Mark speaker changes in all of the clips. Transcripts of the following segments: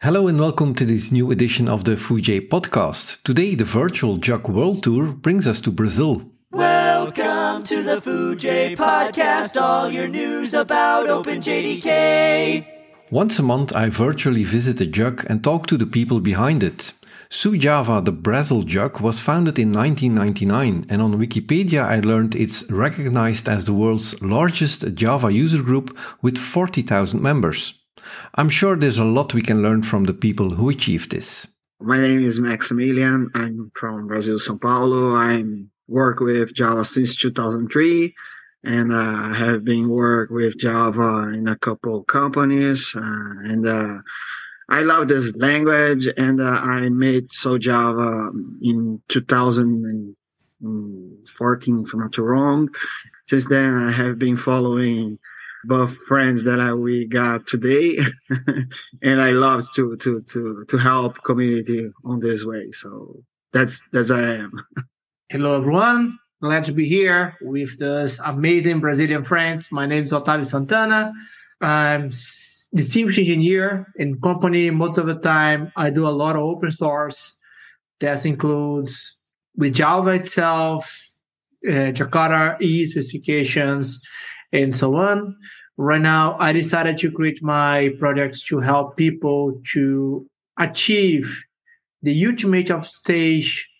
Speaker 1: Hello and welcome to this new edition of the Foojay podcast. Today, the virtual JUG World Tour brings us to Brazil.
Speaker 2: Welcome to the Foojay podcast, all your news about OpenJDK.
Speaker 1: Once a month, I virtually visit a JUG and talk to the people behind it. SouJava, the Brazil JUG, was founded in 1999, and on Wikipedia I learned it's recognized as the world's largest Java user group with 40,000 members. I'm sure there's a lot we can learn from the people who achieved this.
Speaker 3: My name is Maximilian. I'm from Brazil, Sao Paulo. I work with Java since 2003 and uh, have been work with Java in a couple companies. Uh, and uh, I love this language, and uh, I made SouJava in 2014, if I'm not wrong. Since then, I have been following both friends that I, we got today, and I love to to to to help community on this way. So that's that's I am.
Speaker 4: Hello everyone, glad to be here with this amazing Brazilian friends. My name is Otávio Santana. I'm distinguished engineer in company. Most of the time, I do a lot of open source. That includes with Java itself, uh, Jakarta E specifications, and so on. Right now, I decided to create my projects to help people to achieve the ultimate of stage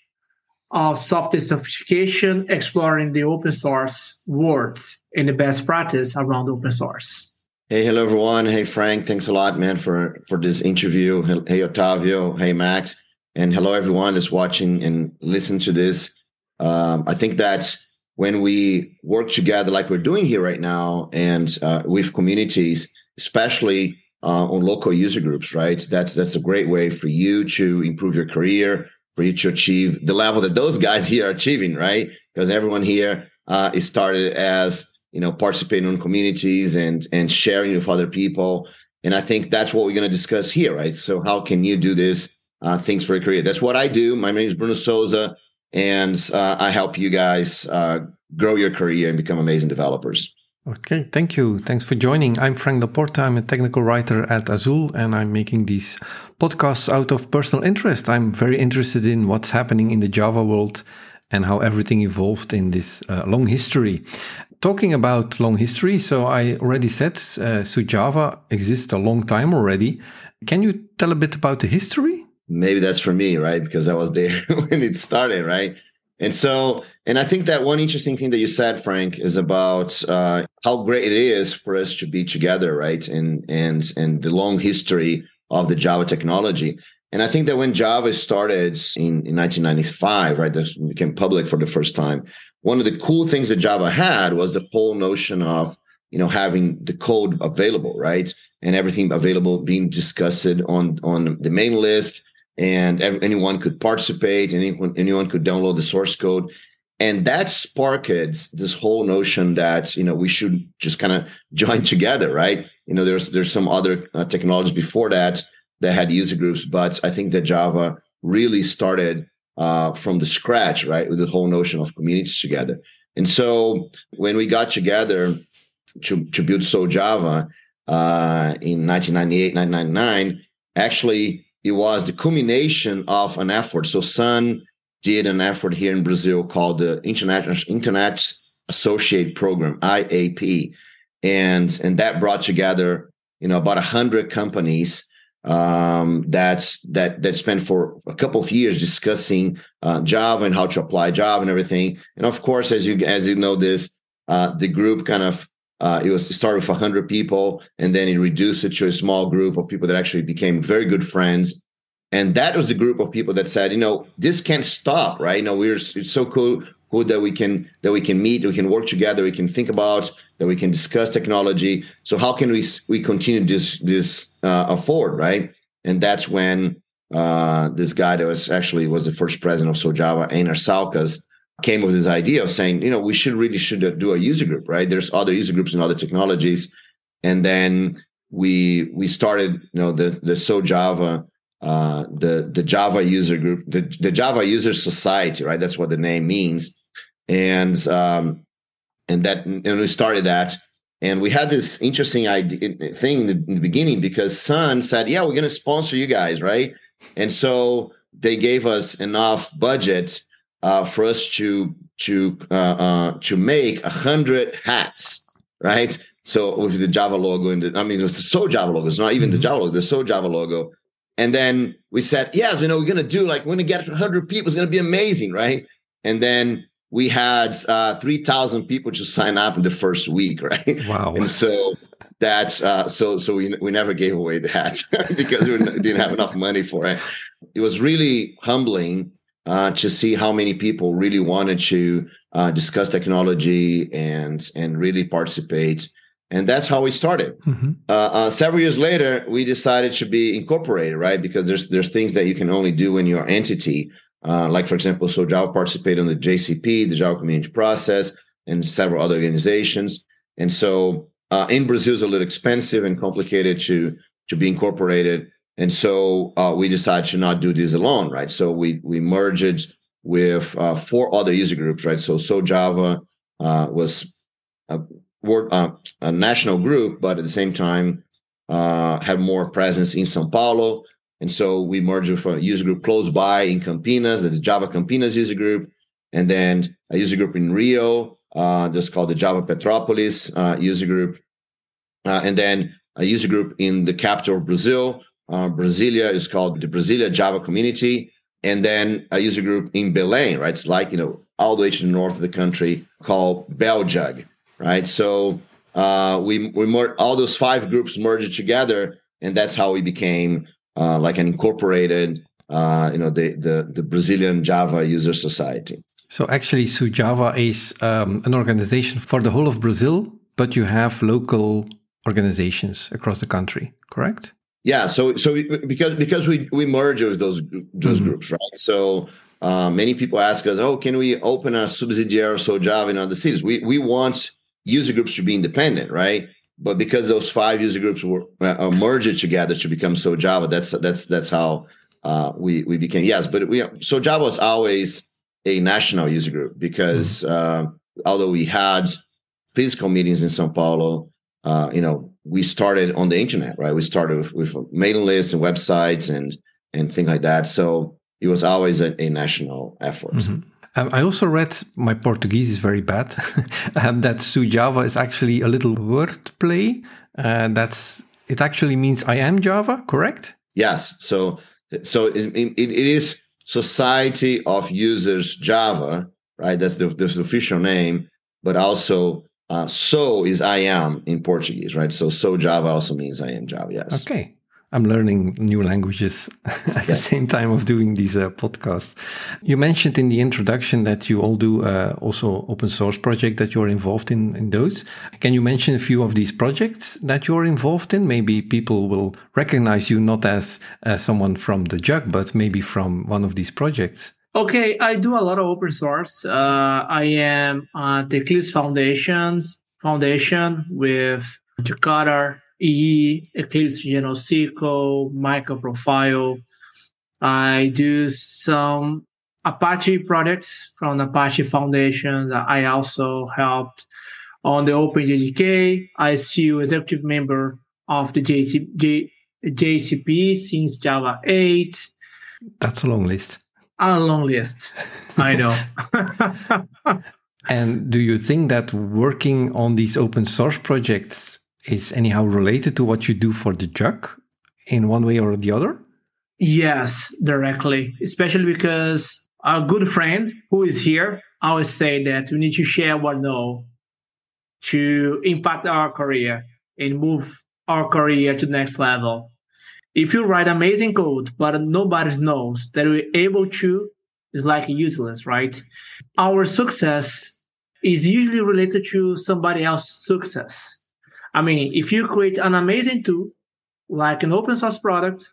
Speaker 4: of software certification, exploring the open source world and the best practice around open source.
Speaker 5: Hey, hello everyone. Hey Frank, thanks a lot, man, for for this interview. Hey Otavio, hey Max, and hello everyone that's watching and listen to this. Um, I think that's when we work together like we're doing here right now and uh, with communities especially uh, on local user groups right? That's that's a great way for you to improve your career for you to achieve the level that those guys here are achieving right? Because everyone here uh, is started as you know participating in communities and and sharing with other people. And i think that's what we're going to discuss here right? So how can you do this uh, things for a career? That's what i do. My name is bruno souza and uh, I help you guys uh, grow your career and become amazing developers.
Speaker 1: Okay, thank you. Thanks for joining. I'm Frank Delporte. I'm a technical writer at Azul, and I'm making these podcasts out of personal interest. I'm very interested in what's happening in the Java world and how everything evolved in this uh, long history. Talking about long history, so I already said uh, SouJava exists a long time already. Can you tell a bit about the history?
Speaker 5: Maybe that's for me, right? Because I was there when it started, right? And so, and I think that one interesting thing that you said, Frank, is about uh, how great it is for us to be together, right? And and and the long history of the Java technology. And I think that when Java started in, in 1995, right, this became public for the first time. One of the cool things that Java had was the whole notion of you know having the code available, right, and everything available being discussed on on the main list and anyone could participate anyone, anyone could download the source code. And that sparked this whole notion that you know we should just kind of join together right? You know there's there's some other uh, technologies before that that had user groups but i think that java really started uh, from the scratch right with the whole notion of communities together. And so when we got together to, to build SouJava uh, in 1998 1999 actually it was the culmination of an effort. So Sun did an effort here in Brazil called the Internet Internet Associate Program (IAP), and and that brought together you know about hundred companies um, that that spent for a couple of years discussing uh, Java and how to apply Java and everything. And of course, as you as you know this, uh, the group kind of uh, it was it started with 100 people and then it reduced it to a small group of people that actually became very good friends. And that was the group of people that said you know this can't stop right? You know we're it's so cool cool that we can that we can meet we can work together we can think about that we can discuss technology. So how can we we continue this this uh, forward right? And that's when uh, this guy that was actually was the first president of SouJava, Einar Saukas, came with this idea of saying, you know, we should really should do a user group, right? There's other user groups and other technologies, and then we we started, you know, the the SouJava, uh, the the Java user group, the the Java user society, right? That's what the name means, and um, and that and we started that And we had this interesting idea thing in the, in the beginning because Sun said, "Yeah, we're going to sponsor you guys, right?" And so they gave us enough budget uh, for us to to uh, uh, to make a hundred hats, right? So with the Java logo and the, I mean, it's the SouJava logo. It's not even the
Speaker 1: Mm-hmm.
Speaker 5: Java logo. The SouJava logo. And then we said, yes, you know, we're gonna do like we're gonna get 100 people. It's gonna be amazing, right? And then we had uh, 3,000 people to sign up in the first week, right?
Speaker 1: Wow.
Speaker 5: And so that's uh, so so we we never gave away the hats because we didn't have enough money for it. It was really humbling uh, to see how many people really wanted to uh, discuss technology and and really participate. And that's how we started.
Speaker 1: Mhm.
Speaker 5: Uh, uh, several years later, we decided to be incorporated, right? Because there's there's things that you can only do in your entity. Uh, like for example, SouJava participated in the JCP, the Java Community Process, and several other organizations. And so uh, in Brazil, it's a little expensive and complicated to to be incorporated. And so uh, we decided to not do this alone, right? So we we merged with uh, four other user groups, right? So SouJava uh, was a, uh, a national group, but at the same time uh, had more presence in São Paulo. And so we merged with a user group close by in Campinas, the Java Campinas user group, and then a user group in Rio, uh, that's called the Java Petropolis user group, and then a user group in the capital of Brazil, uh, Brasilia is called the Brasilia Java Community, and then a user group in Belém, right? It's like you know all the way to the north of the country called Beljug, right? So uh, we we mer- all those five groups merged together, and that's how we became uh, like an incorporated, uh, you know, the, the the Brazilian Java User Society.
Speaker 1: So actually, SouJava is um, an organization for the whole of Brazil, but you have local organizations across the country, correct?
Speaker 5: Yeah, so so we, because because we we merge with those those
Speaker 1: Mhm.
Speaker 5: groups, right? So uh, many people ask us, "Oh, can we open a subsidiary of SouJava in other cities?" We we want user groups to be independent, right? But because those five user groups were uh, merged together to become SouJava, that's that's that's how uh, we we became. Yes, but we SouJava was always a national user group because uh, although we had physical meetings in São Paulo, uh, you know, we started on the internet, right? We started with, with mailing lists and websites and and things like that. So it was always a, a national effort.
Speaker 1: Mhm. Um, I also read my Portuguese is very bad. um, that SouJava is actually a little wordplay. Uh, that's it. Actually means I am Java, correct?
Speaker 5: Yes. So so it, it, it is Society of Users Java, right? That's the, that's the official name, but also uh, so is I am in Portuguese, right? So SouJava also means I am Java. Yes.
Speaker 1: Okay. I'm learning new languages at the same time of doing these uh, podcasts. You mentioned in the introduction that you all do uh, also open source project that you're involved in in those. Can you mention a few of these projects that you're involved in? Maybe people will recognize you not as uh, someone from the jug, but maybe from one of these projects.
Speaker 4: Okay, I do a lot of open source. Uh, I am at the Eclipse Foundations Foundation with Jakarta, EE, Eclipse JNoSQL, MicroProfile. I do some Apache projects from Apache Foundation that I also helped on the OpenJDK. I still executive member of the JC, J, JCP since Java 8.
Speaker 1: That's a long list.
Speaker 4: A long list. I know.
Speaker 1: And do you think that working on these open source projects is anyhow related to what you do for the jug in one way or the other?
Speaker 4: yes, directly. Especially because our good friend who is here always say that we need to share what we know to impact our career and move our career to the next level. If you write amazing code, but nobody knows that you're able to, it's like useless, right? Our success is usually related to somebody else's success. I mean, if you create an amazing tool, like an open source product,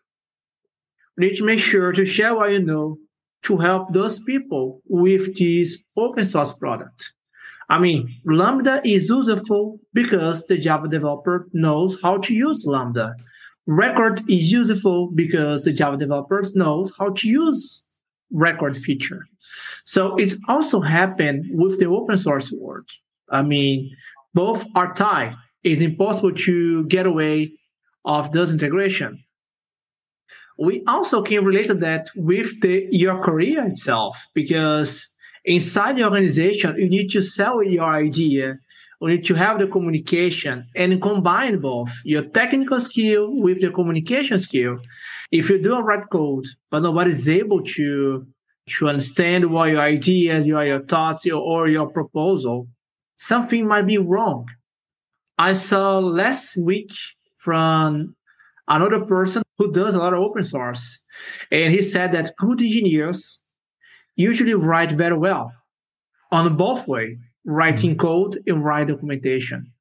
Speaker 4: you need to make sure to share what you know to help those people with this open source product. I mean, Lambda is useful because the Java developer knows how to use Lambda. Record is useful because the Java developers knows how to use record feature. So it's also happened with the open source world. I mean, both are tied it's impossible to get away of those integration. We also can relate that with the, your career itself, because inside the organization, you need to sell your idea. You need to have the communication and combine both your technical skill with the communication skill. If you do a right code, but nobody's able to to understand what your ideas, your, your thoughts, your, or your proposal, something might be wrong. I saw last week from another person who does a lot of open source, and he said that good engineers usually write very well on both way, writing mm-hmm. code and write documentation.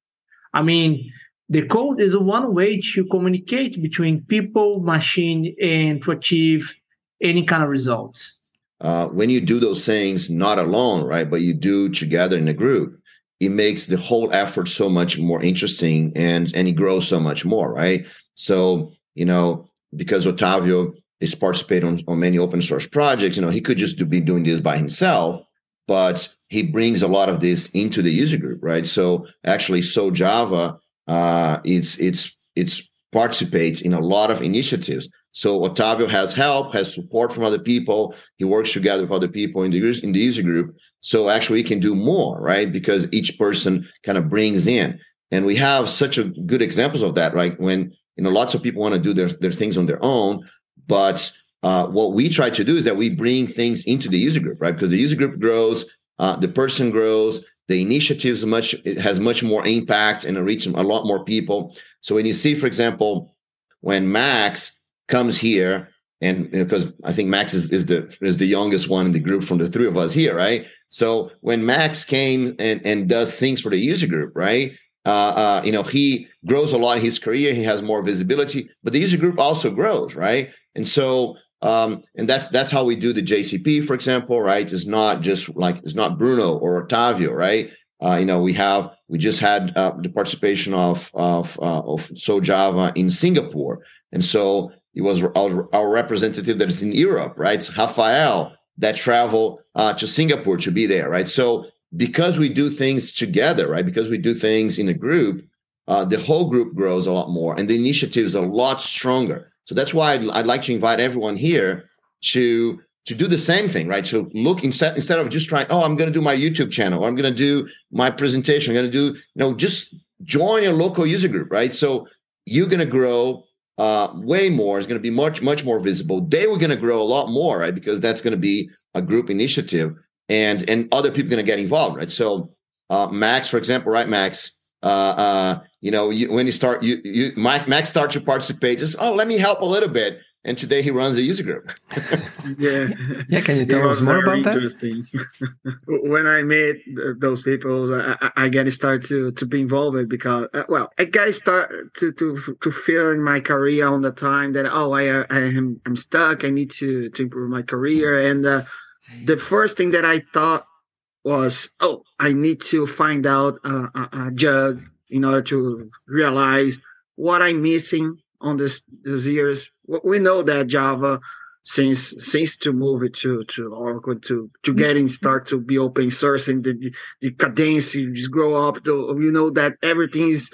Speaker 4: I mean, the code is one way to communicate between people, machine, and to achieve any kind of results.
Speaker 5: Uh, when you do those things not alone, right, but you do together in a group, it makes the whole effort so much more interesting and and it grows so much more, right? So you know, because Otavio is participating on, on many open source projects, you know, he could just do, be doing this by himself, but he brings a lot of this into the user group, right? So actually, SouJava, uh, it's it's it's participates in a lot of initiatives. So Otavio has help, has support from other people. He works together with other people in the in the user group. So actually, he can do more, right? Because each person kind of brings in, and we have such a good examples of that, right? When you know lots of people want to do their their things on their own, but uh, what we try to do is that we bring things into the user group, right? Because the user group grows, uh, the person grows, the initiatives much it has much more impact and reach a lot more people. So when you see, for example, when Max comes here, and because you know, I think Max is, is the is the youngest one in the group from the three of us here, right? So when Max came and, and does things for the user group, right? Uh, uh, you know, he grows a lot in his career. He has more visibility, but the user group also grows, right? And so, um, and that's that's how we do the JCP, for example, right? It's not just like it's not Bruno or Otavio, right? Uh, you know, we have we just had uh, the participation of of uh, of SouJava in Singapore, and so it was our, our representative that is in Europe, right? It's Rafael that travel uh, to Singapore to be there, right? So because we do things together, right? Because we do things in a group, uh, the whole group grows a lot more and the initiative is a lot stronger. So that's why I'd, I'd, like to invite everyone here to to do the same thing, right? So look instead instead of just trying, oh, I'm going to do my YouTube channel, or I'm going to do my presentation, I'm going to do, you know, just join your local user group, right? So you're going to grow uh, way more. It's going to be much much more visible. They were going to grow a lot more, right? Because that's going to be a group initiative and and other people going to get involved, right? So uh, Max, for example, right, Max. Uh, uh, you know, you, when you start, you you Mike, Max starts to participate. Just oh, let me help a little bit. And today he runs a user group.
Speaker 3: yeah,
Speaker 1: yeah. Can you tell us more about that?
Speaker 3: when I met those people, I, I got to start to to be involved because uh, well, I got to start to to to feel in my career on the time that oh, I I am I'm stuck. I need to to improve my career and. Uh, the first thing that I thought was, oh, I need to find out a, a, a jug in order to realize what I'm missing on this these years. We know that Java, since since to move it to to Oracle to to getting start to be open source and the the, the cadence just grow up. To, you know that everything is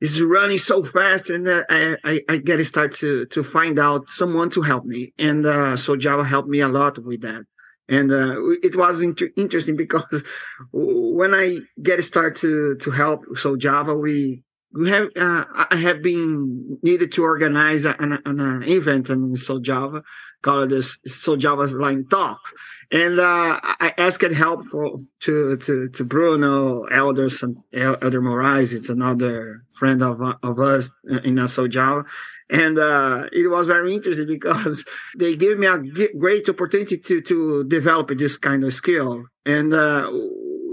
Speaker 3: is running so fast and uh, I, I, I get to start to to find out someone to help me and uh, SouJava helped me a lot with that and uh, it was inter- interesting because when I get started to to help, SouJava, we we have uh, I have been needed to organize an, an event in SouJava called this So Java's Lightning Talks, and uh, I asked help for to to to Bruno Elderson Elder Moraes. It's another friend of of us in SouJava, and uh, it was very interesting because they gave me a great opportunity to to develop this kind of skill. And uh,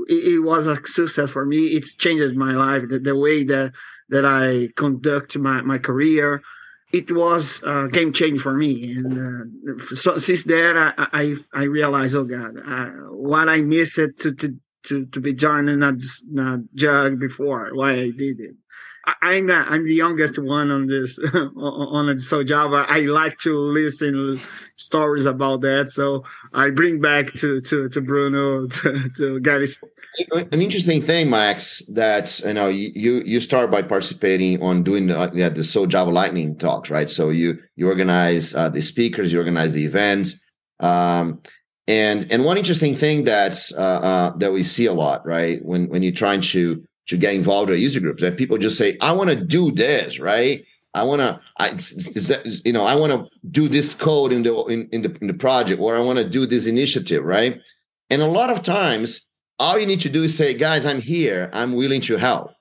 Speaker 3: it, it, was a success for me. It's changed my life the, the way that that i conduct my, my career. It was a game change for me. And uh, so since then I, I, I realized oh god uh, what i missed to to to, to be joining a, a jug before why i did it I'm uh, I'm the youngest one on this on. SouJava, I like to listen stories about that. So I bring back to to, to Bruno to, to Gabby.
Speaker 5: An interesting thing, Max, that you know you you start by participating on doing the, yeah, the SouJava Lightning talks, right? So you you organize uh, the speakers, you organize the events. Um, and and one interesting thing that uh, uh, that we see a lot, right, when when you're trying to to get involved with user groups, that people just say, "I want to do this," right? I want to, you know, I want to do this code in the in, in the in the project, or I want to do this initiative, right? And a lot of times, all you need to do is say, "Guys, I'm here. I'm willing to help,"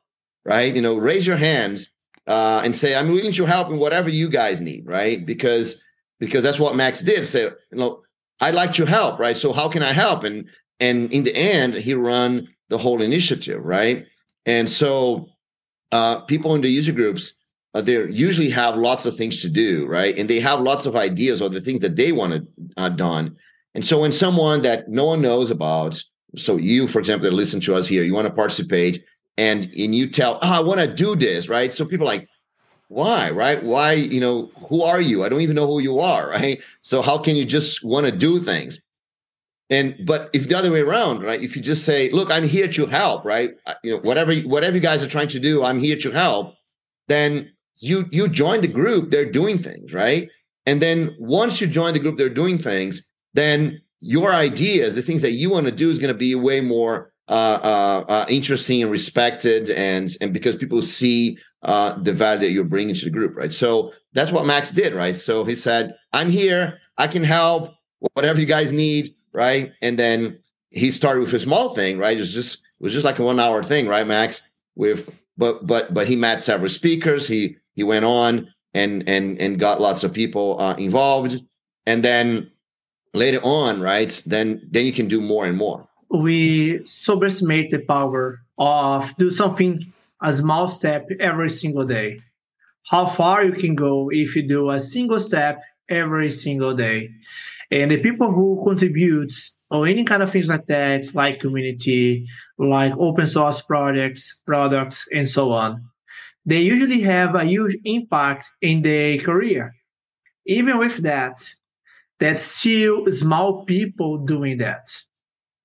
Speaker 5: right? You know, raise your hands uh, and say, "I'm willing to help in whatever you guys need," right? Because because that's what Max did. Say, you know, I'd like to help, right? So how can I help? And and in the end, he run the whole initiative, right? And so uh, people in the user groups, uh, they usually have lots of things to do, right? And they have lots of ideas or the things that they want to uh, done. And so when someone that no one knows about, so you, for example, that listen to us here, you want to participate, and and you tell, oh, I want to do this, right? So people like, why right why you know who are you i don't even know who you are right so how can you just want to do things and but if the other way around right if you just say look i'm here to help right you know whatever whatever you guys are trying to do i'm here to help then you you join the group they're doing things right and then once you join the group they're doing things then your ideas the things that you want to do is going to be way more uh, uh, uh, interesting and respected and and because people see uh, the value that you're bringing to the group, right? So that's what Max did, right? So he said, "I'm here, I can help, whatever you guys need, right?" And then he started with a small thing, right? It was just it was just like a one hour thing, right, Max? With but but but he met several speakers. He he went on and and and got lots of people uh, involved, and then later on, right? Then then you can do more and more.
Speaker 4: We subestimate the power of do something a small step every single day. How far you can go if you do a single step every single day. And the people who contribute or any kind of things like that, like community, like open source projects, products, and so on, they usually have a huge impact in their career. Even with that, that's still small people doing that.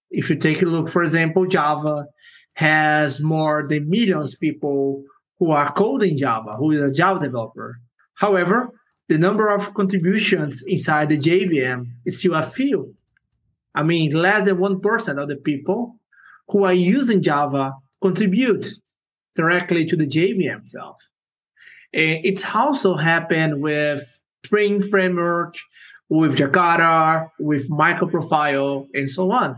Speaker 4: If you take a look, for example, Java, has more than millions people who are coding Java, who is a Java developer. However, the number of contributions inside the JVM is still a few. I mean, less than 1% of the people who are using Java contribute directly to the JVM itself. And it's also happened with Spring Framework, with Jakarta, with Microprofile, and so on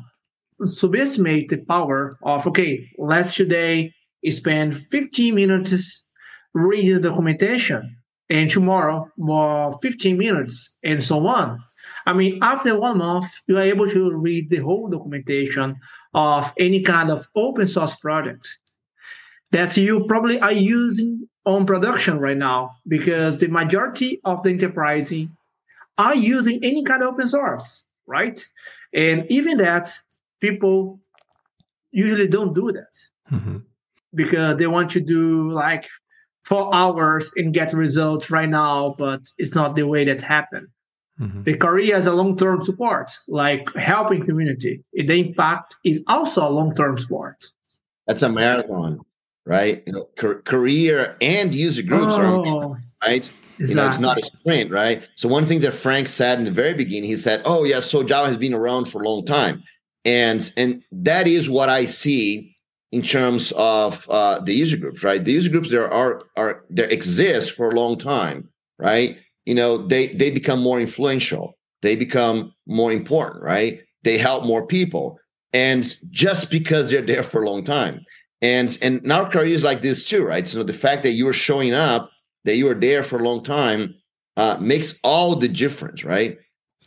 Speaker 4: subestimate the power of okay let's today spend 15 minutes reading the documentation and tomorrow more 15 minutes and so on i mean after one month you are able to read the whole documentation of any kind of open source project that you probably are using on production right now because the majority of the enterprise are using any kind of open source right and even that people usually don't do that mm-hmm. because they want to do like four hours and get results right now, but it's not the way that happened. Mm-hmm. The career is a long-term support, like helping community. The impact is also a long-term support.
Speaker 5: That's a marathon, right? You know, career and user groups oh, are right. Exactly. You know, it's not a sprint, right? So one thing that Frank said in the very beginning, he said, "Oh yeah, SouJava has been around for a long time." and and that is what I see in terms of uh, the user groups, right? The user groups there are are there exist for a long time, right? You know, they they become more influential, they become more important, right? They help more people, and just because they're there for a long time, and and our career is like this too, right? So the fact that you are showing up, that you are there for a long time, uh, makes all the difference, right?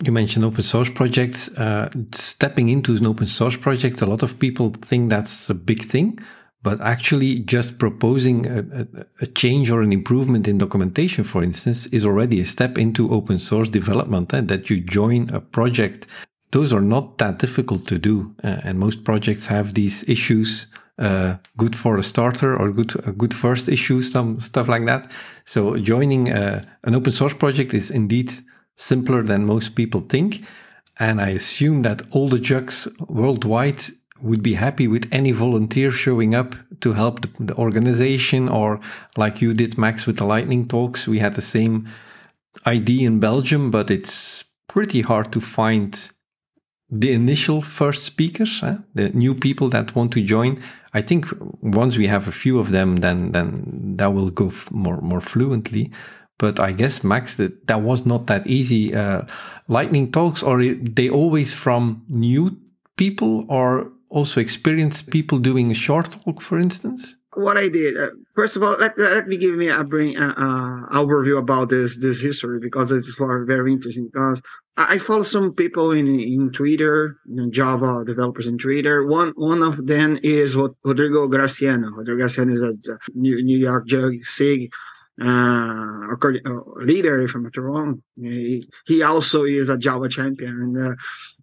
Speaker 1: You mentioned open source projects. Uh, stepping into an open source project, a lot of people think that's a big thing, but actually, just proposing a, a, change or an improvement in documentation, for instance, is already a step into open source development. Eh? that you join a project, those are not that difficult to do. Uh, and most projects have these issues uh, good for a starter or good a good first issue, some stuff like that. So joining uh, an open source project is indeed simpler than most people think. And I assume that all the jugs worldwide would be happy with any volunteer showing up to help the, the, organization or like you did max with the lightning talks we had the same idea in belgium but it's pretty hard to find the initial first speakers eh? the new people that want to join i think once we have a few of them then then that will go more more fluently but i guess max that that was not that easy uh, lightning talks are they always from new people or also experienced people doing a short talk, for instance?
Speaker 3: What I did, uh, first of all, let, let me give me a bring uh, uh, overview about this this history because it's very interesting. Because I follow some people in in Twitter, in Java developers in Twitter. One one of them is what Rodrigo Graciano. Rodrigo Graciano is a New, New York SIG uh, leader, if I'm not wrong. He, he also is a Java champion, and uh,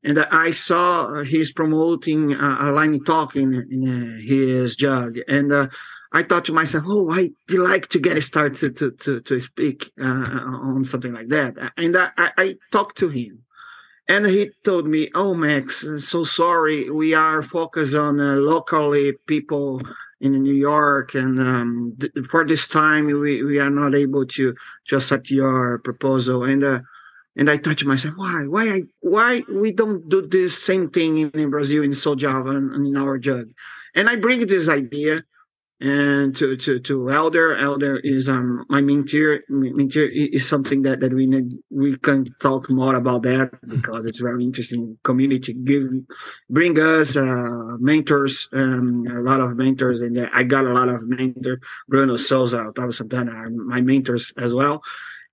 Speaker 3: and I saw he's promoting uh, a lightning talk in, in his jug, and uh, I thought to myself, oh, I'd like to get started to to to speak uh, on something like that, and I, I talked to him. And he told me, "Oh, Max, so sorry. We are focused on uh, locally people in New York, and um, th- for this time we, we are not able to to accept your proposal. And uh, and I thought to myself, why why I, why we don't do this same thing in, in Brazil in SouJava and, and in our jug? And I bring this idea and to to to elder elder is um my mentor mentor is something that that we need we can talk more about that because it's very interesting community. Give bring us uh mentors um a lot of mentors. And i got a lot of mentor bruno souza Otávio Santana my mentors as well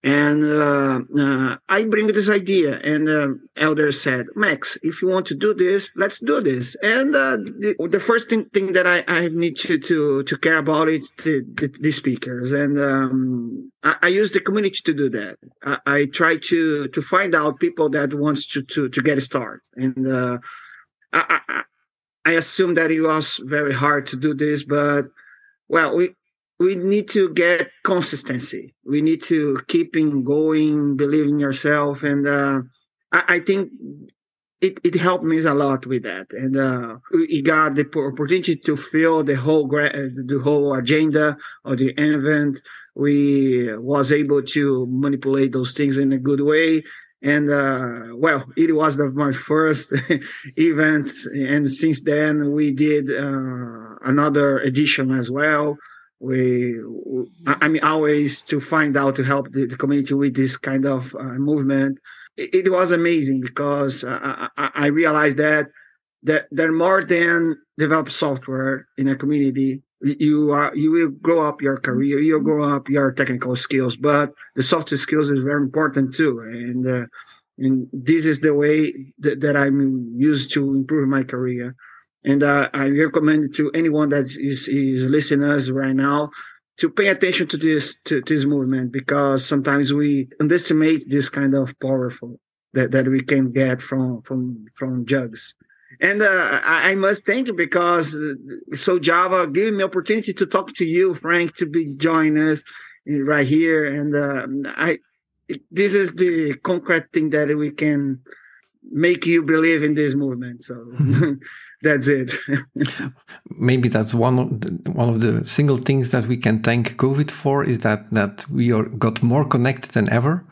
Speaker 3: and uh, uh, I bring this idea, and the elder said, "Max, if you want to do this, let's do this." And uh, the, the, first thing, thing that I, I need to, to to care about is the, the, the speakers, and um, I, I, use the community to do that. I, I, try to to find out people that wants to to to get started, and uh, I I assume that it was very hard to do this, but well, we we need to get consistency. We need to keep in going, believe in yourself, and uh, I, I, think it, it helped me a lot with that. And uh, we got the opportunity to fill the whole the whole agenda of the event. We was able to manipulate those things in a good way. And uh, well, it was the, my first event, and since then we did uh, another edition as well we i mean always to find out to help the, the community with this kind of uh, movement. It, it, was amazing because uh, I, I, realized that that there more than develop software in a community you are you will grow up your career you'll grow up your technical skills but the soft skills is very important too. And uh, and this is the way that, that i'm used to improve my career and uh, I recommend to anyone that is, is listening us right now to pay attention to this to, to this movement because sometimes we underestimate this kind of powerful that, that we can get from from from jugs. And uh, I, must thank you because SouJava giving me opportunity to talk to you, Frank, to be join us right here. And uh, I this is the concrete thing that we can make you believe in this movement. So that's it.
Speaker 1: Maybe that's one of the, one of the single things that we can thank COVID for is that that we are got more connected than ever.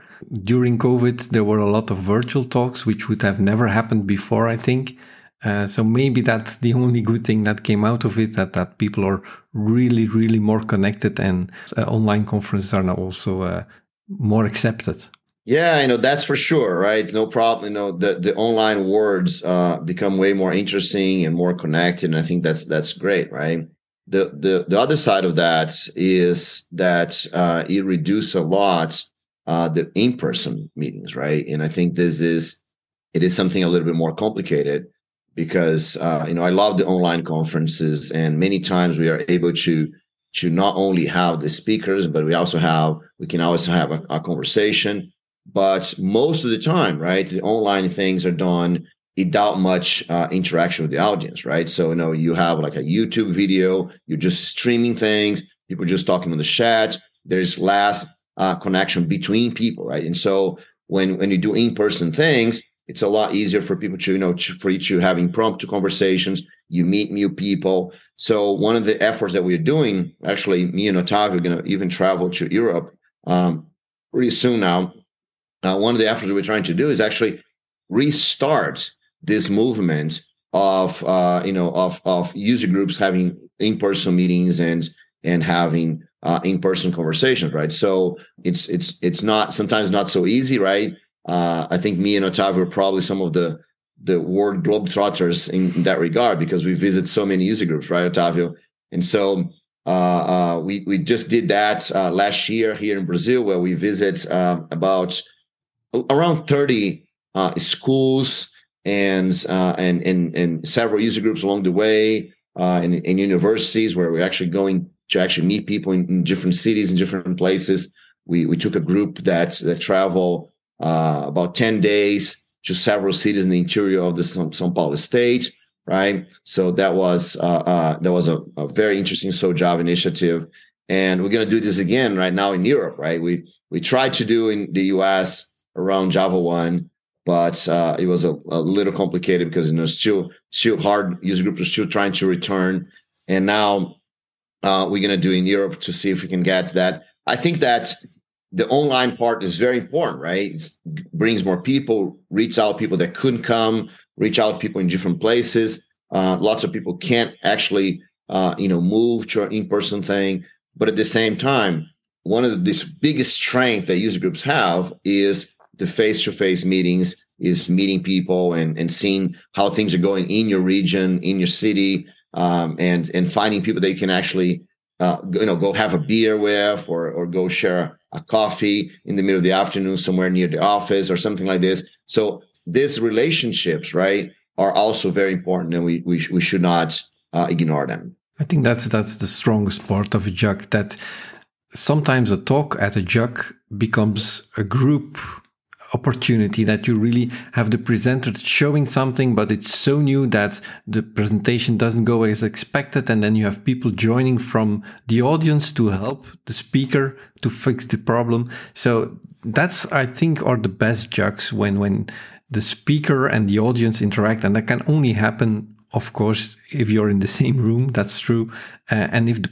Speaker 1: During COVID, there were a lot of virtual talks, which would have never happened before. I think. Uh, so maybe that's the only good thing that came out of it that that people are really really more connected and uh, online conferences are now also uh, more accepted
Speaker 5: yeah, you know that's for sure, right? No problem. You know the the online words uh, become way more interesting and more connected, and I think that's that's great, right? The the the other side of that is that uh, it reduces a lot uh, the in person meetings, right? And I think this is it is something a little bit more complicated because uh, you know I love the online conferences, and many times we are able to to not only have the speakers, but we also have we can also have a, a conversation but most of the time, right, the online things are done without much uh, interaction with the audience, right? So, you know, you have like a YouTube video, you're just streaming things, people just talking on the chat. There's less uh, connection between people, right? And so when when you do in person things, it's a lot easier for people to you know to, for you to have impromptu conversations. You meet new people. So one of the efforts that we're doing, actually, me and Otavio are going to even travel to Europe um, pretty soon now. Uh, one of the efforts we're trying to do is actually restart this movement of uh, you know of of user groups having in-person meetings and and having uh, in-person conversations, right? So it's it's it's not sometimes not so easy, right? Uh, I think me and Otavio are probably some of the the world globetrotters in, in that regard because we visit so many user groups, right, Otavio? And so uh, uh, we we just did that uh, last year here in Brazil, where we visit uh, about around thirty uh, schools and uh, and and and several user groups along the way, in, in universities where we're actually going to actually meet people in, in different cities and different places. We we took a group that that travel uh, about ten days to several cities in the interior of the São, Paulo state. Right, so that was uh, uh, that was a, a very interesting SouJava initiative, and we're going to do this again right now in Europe. Right, we we tried to do in the U.S. around JavaOne, but uh, it was a, a, little complicated because you know still still hard user groups are still trying to return, and now uh, we're going to do in Europe to see if we can get that. I think that the online part is very important, right? It brings more people, reach out people that couldn't come, reach out people in different places. Uh, lots of people can't actually, uh, you know, move to an in-person thing. But at the same time, one of the this biggest strength that user groups have is the face-to-face meetings, is meeting people and, and seeing how things are going in your region, in your city, um, and and finding people that you can actually uh, you know go have a beer with or or go share a coffee in the middle of the afternoon somewhere near the office or something like this. So these relationships, right, are also very important, and we we, we should not uh, ignore them.
Speaker 1: I think that's that's the strongest part of a jug that sometimes a talk at a jug becomes a group opportunity that you really have the presenter showing something, but it's so new that the presentation doesn't go as expected. And then you have people joining from the audience to help the speaker to fix the problem. So that's, I think, are the best JUGs when, when the speaker and the audience interact. And that can only happen of course, if you're in the same room, that's true. Uh, and if the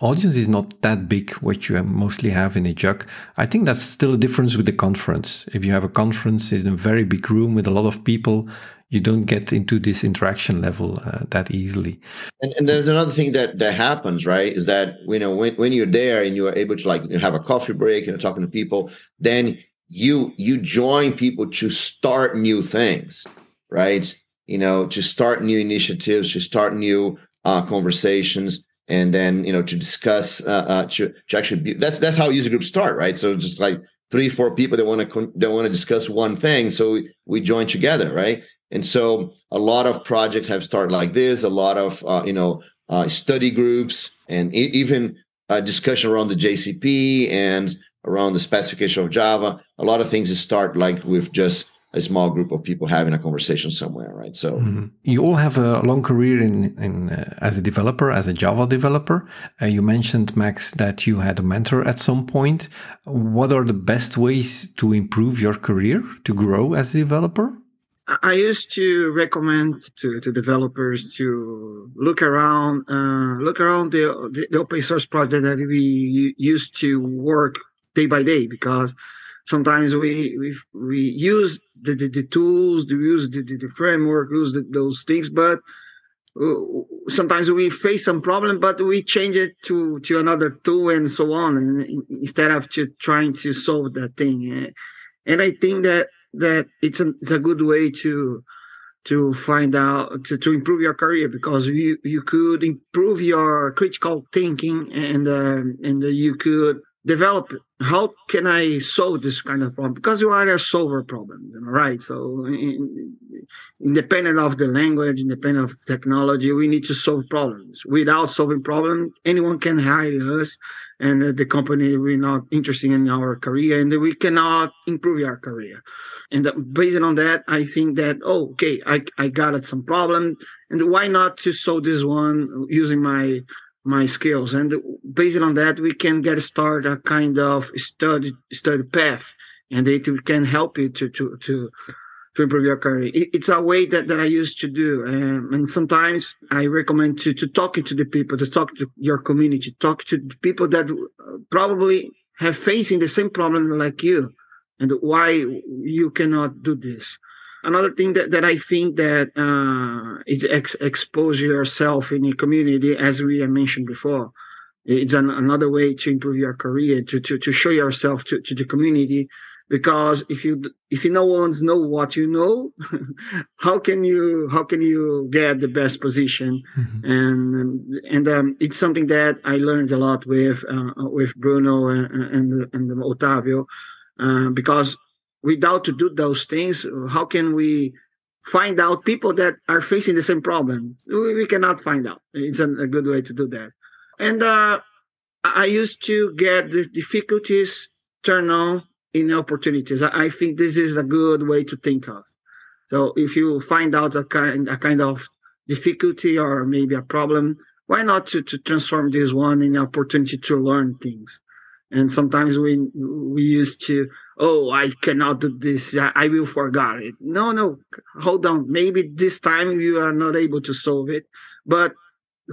Speaker 1: audience is not that big, which you mostly have in a jug. I think that's still a difference with the conference. If you have a conference in a very big room with a lot of people, you don't get into this interaction level uh, that easily.
Speaker 5: And, and, there's another thing that that happens, right? Is that you know when, when you're there and you are able to like have a coffee break and you're talking to people, then you you join people to start new things, right? You know, to start new initiatives, to start new uh, conversations and then you know to discuss uh, uh to, to actually be, that's that's how user groups start right? So just like three four people that want to that want to discuss one thing so we, we join together right? And so a lot of projects have started like this a lot of uh, you know uh, study groups and e- even a discussion around the jcp and around the specification of java. A lot of things start like with just a small group of people having a conversation somewhere, right? So mm-hmm.
Speaker 1: you all have a long career in, in uh, as a developer, as a Java developer. Uh, you mentioned Max that you had a mentor at some point. What are the best ways to improve your career to grow as a developer?
Speaker 3: I used to recommend to, to developers to look around, uh, look around the, the open source project that we used to work day by day because sometimes we we we use the, the, the tools, we use the, the, the framework, use the, those things, but uh, sometimes we face some problem, but we change it to to another tool and so on, and instead of to trying to solve that thing. And I think that that it's a it's a good way to to find out to, to improve your career because you you could improve your critical thinking and uh, and you could develop how can I solve this kind of problem? Because you are a solver problem, right? So independent of the language, independent of technology, we need to solve problems. Without solving problems, anyone can hire us, and uh, the company we're not interested in our career, and we cannot improve our career. And uh, based on that, I think that oh, okay, I I got some problem, and why not to solve this one using my my skills and based on that we can get started a kind of study study path and it can help you to to to to improve your career. it's a way that, that I used to do. Um, and sometimes I recommend to, to talk to the people, to talk to your community, talk to people that probably have facing the same problem like you and why you cannot do this. Another thing that, that I think that uh, is ex- expose yourself in a community, as we mentioned before. It's an, another way to improve your career, to, to, to show yourself to, to the community because if you if you no one's know what you know how can you how can you get the best position mm-hmm. and and um, it's something that i learned a lot with uh, with bruno and and, and otavio uh, because without to do those things how can we find out people that are facing the same problem we, cannot find out it's a, good way to do that and uh, i used to get the difficulties turn on in opportunities. I, I think this is a good way to think of. So if you find out a kind a kind of difficulty or maybe a problem, why not to, to transform this one in opportunity to learn things? And sometimes we we used to, oh, I cannot do this. I, I will forget it. No, no, hold on. Maybe this time you are not able to solve it, but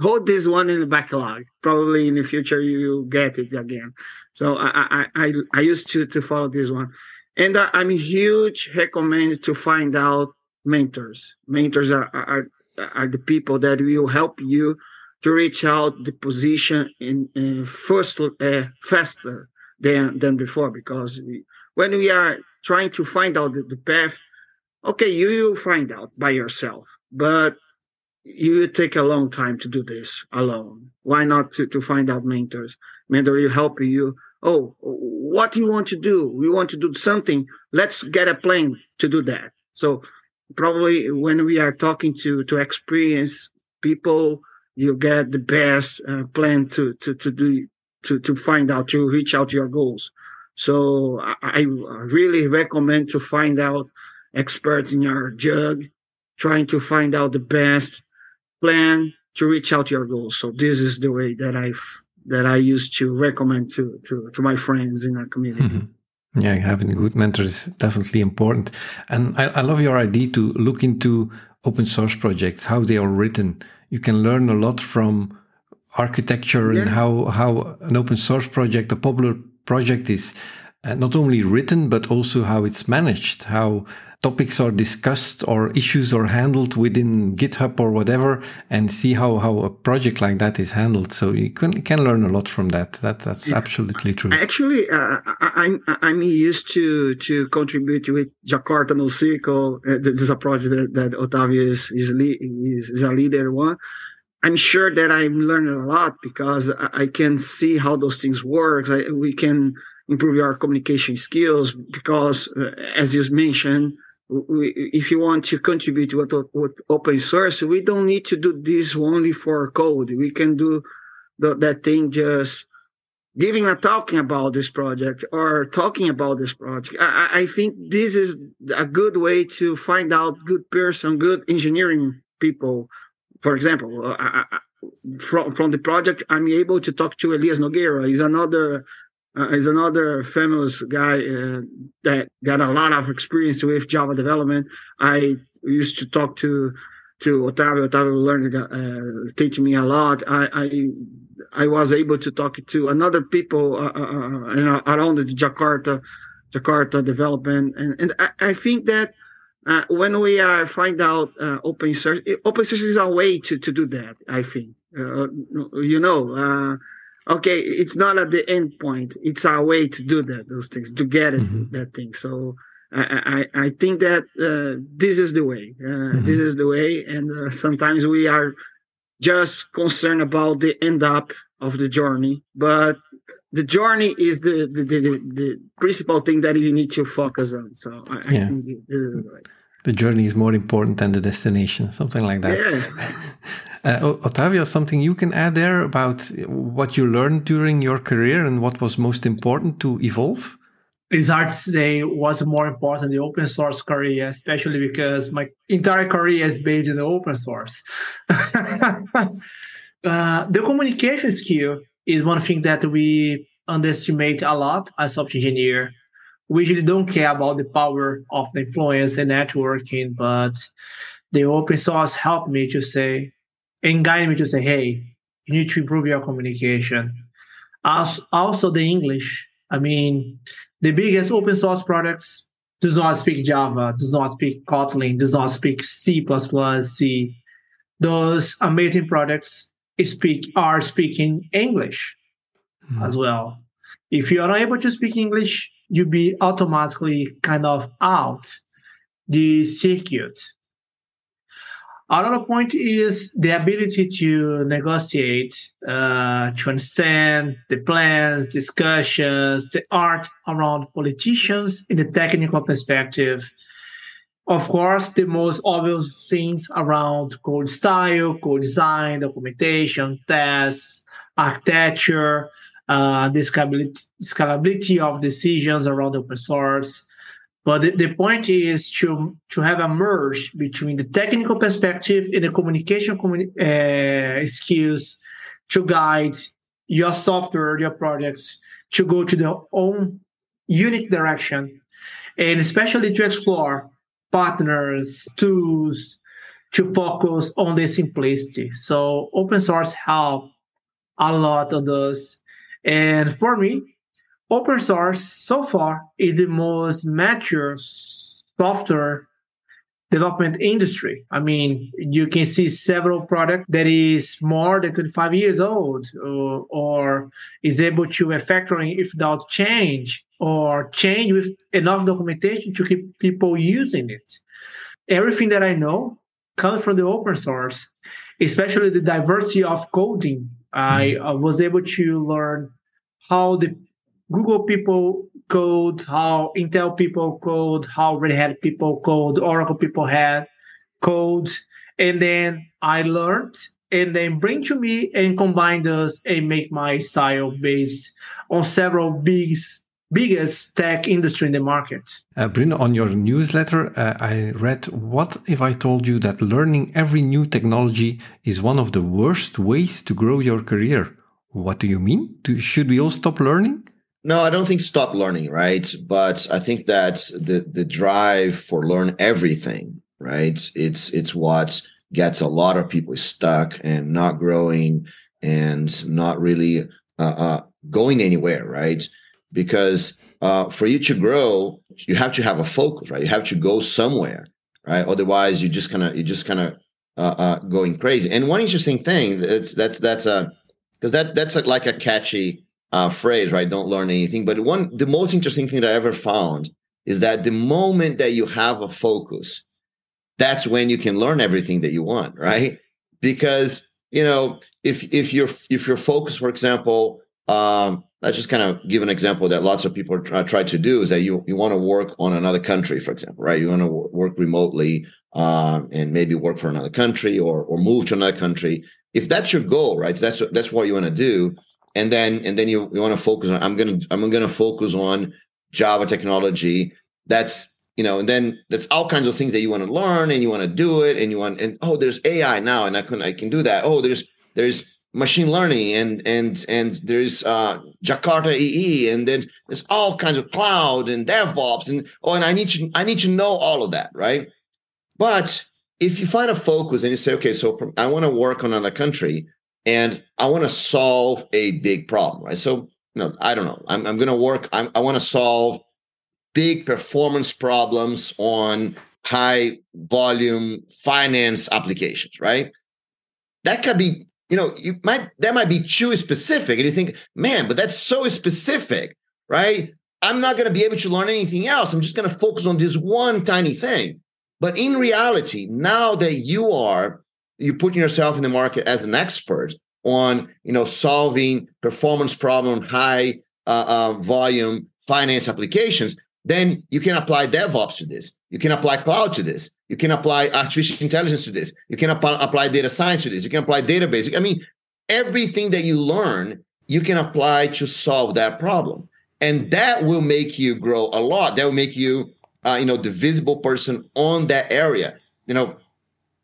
Speaker 3: hold this one in the backlog. Probably in the future you will get it again. So I I I, I used to to follow this one, and uh, I'm huge recommend to find out mentors. Mentors are are are the people that will help you to reach out the position in, in first uh, faster than than before because we, when we are trying to find out the, path okay you will find out by yourself but you will take a long time to do this alone. Why not to, to find out mentors? Mentor will help you. Oh, what you want to do? We want to do something. Let's get a plan to do that. So probably when we are talking to to experienced people, you get the best uh, plan to to to do to to find out to reach out your goals. So I, I really recommend to find out experts in your jug, trying to find out the best plan to reach out your goals. So this is the way that I that I used to recommend to to to my friends in our community.
Speaker 1: Mm-hmm. Yeah, having a good mentor is definitely important. And I, I love your idea to look into open source projects, how they are written. You can learn a lot from architecture yeah. and how how an open source project, a popular project, is uh, not only written but also how it's managed, how topics are discussed or issues are handled within GitHub or whatever, and see how, how a project like that is handled. So you can can learn a lot from that. That that's absolutely true.
Speaker 3: Actually, uh, I'm I'm used to to contribute with Jakarta NoSQL. Uh, this is a project that, that Otavio is is, is, is a leader one. I'm sure that I'm learning a lot because I can see how those things work. I, we can improve our communication skills because, uh, as you mentioned, we, if you want to contribute with, with open source, we don't need to do this only for code. We can do the, that thing just giving a talking about this project or talking about this project. I, I think this is a good way to find out good person, good engineering people. For example, uh, I, from from the project, I'm able to talk to Elias Nogueira. He's another uh, another famous guy uh, that got a lot of experience with Java development. I used to talk to to Otavio. Otavio learned uh, teach me a lot. I, I, I was able to talk to another people uh, uh, uh you know, around the Jakarta Jakarta development, and and I, I think that. Uh, when we uh, find out open source, open source is a way to, to do that. I think, you know, okay it's not at the end point it's our way to do that those things to get it mm-hmm. that thing so I, I, I think that uh, this is the way. Uh, mm-hmm. This is the way, and uh, sometimes we are just concerned about the end up of the journey, but the journey is the the, the, the, the principal thing that you need to focus on. So I, yeah. I think this is the.
Speaker 1: The journey is more important than the destination, something like that.
Speaker 3: Yeah.
Speaker 1: Uh, Otavio, something you can add there about what you learned during your career and what was most important to evolve?
Speaker 4: It's hard to say what's more important the open source career, especially because my entire career is based in the open source. uh, the communication skill is one thing that we underestimate a lot as software engineer. We usually don't care about the power of the influence and networking, but the open source helped me to say, and guide me to say, hey, you need to improve your communication. Also, also the English. I mean, the biggest open source products does not speak Java, does not speak Kotlin, does not speak C++, C. Those amazing products speak are speaking English mm. as well. If you are not able to speak English, you'll be automatically kind of out the circuit Another point is the ability to negotiate, uh, to understand the plans, discussions, the art around politicians in the technical perspective. Of course, the most obvious things around code style, code design, documentation, tests, architecture, uh, the scalability, scalability of decisions around open source, but the, the point is to to have a merge between the technical perspective and the communication communi- uh, skills to guide your software, your projects to go to their own unique direction, and especially to explore partners, tools, to focus on the simplicity. So open source help a lot of those. And for me, open source so far is the most mature software development industry. I mean, you can see several products that is more than 25 years old or, or is able to refactoring if without change or change with enough documentation to keep people using it. Everything that I know comes from the open source, especially the diversity of coding. I, mm-hmm. I was able to learn how the Google people code, how Intel people code, how Red Hat people code, Oracle people had code. And then I learned and then bring to me and combine those and make my style based on several big biggest tech industry in the market.
Speaker 1: Uh, Bruno, on your newsletter, uh, I read, What if I told you that learning every new technology is one of the worst ways to grow your career? What do you mean? Do, should we all stop learning?
Speaker 5: No, I don't think stop learning, right? But I think that the the drive for learn everything, right? It's it's what gets a lot of people stuck and not growing and not really uh, uh, going anywhere, right? Because uh, for you to grow, you have to have a focus, right? You have to go somewhere, right? Otherwise, you just kind of you just kind of uh, uh, going crazy. And one interesting thing that's that's that's a because that that's a, like a catchy uh, phrase, right? Don't learn anything. But one, the most interesting thing that I ever found is that the moment that you have a focus, that's when you can learn everything that you want, right? Because you know, if if you're if you're focused, for example, um, let's just kind of give an example that lots of people try, try to do is that you you want to work on another country, for example, right? You want to work remotely um, and maybe work for another country or or move to another country. If that's your goal, right? So that's that's what you want to do and then and then you, you want to focus on i'm gonna i'm gonna focus on java technology. That's you know and then that's all kinds of things that you want to learn and you want to do it and you want and oh there's ai now and i can i can do that. Oh there's there's machine learning and and and there's uh jakarta ee and then there's all kinds of cloud and devops and oh and i need to i need to know all of that right? But if you find a focus and you say okay so from, i want to work on another country and I want to solve a big problem, right? So, you know, I don't know. I'm, I'm going to work. I'm, I want to solve big performance problems on high volume finance applications, right? That could be, you know, you might that might be too specific, and you think, man, but that's so specific, right? I'm not going to be able to learn anything else. I'm just going to focus on this one tiny thing. But in reality, now that you are you're putting yourself in the market as an expert on you know solving performance problem high uh, uh, volume finance applications then you can apply devops to this You can apply cloud to this. You can apply artificial intelligence to this. You can apply, data science to this. You can apply database. I mean, everything that you learn, you can apply to solve that problem. And that will make you grow a lot. That will make you, uh, you know, the visible person on that area. You know,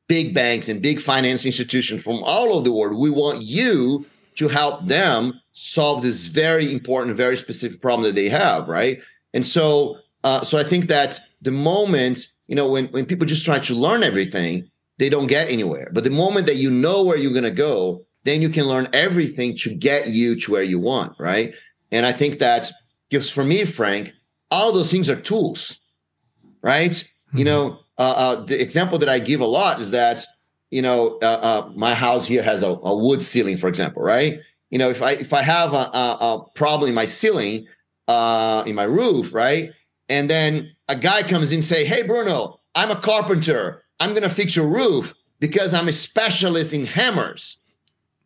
Speaker 5: big banks and big finance institutions from all over the world, we want you to help them solve this very important, very specific problem that they have, right? And so, uh, so I think that the moment you know when when people just try to learn everything, they don't get anywhere. But the moment that you know where you're going to go, then you can learn everything to get you to where you want, right? And I think that gives for me, Frank, all those things are tools, right? Mm-hmm. You know, uh, uh, the example that I give a lot is that you know uh, uh, my house here has a, a, wood ceiling, for example, right? You know, if I if I have a, a, a problem in my ceiling, in my roof, right, and then a guy comes in and say, "Hey, Bruno, I'm a carpenter. I'm gonna fix your roof because I'm a specialist in hammers."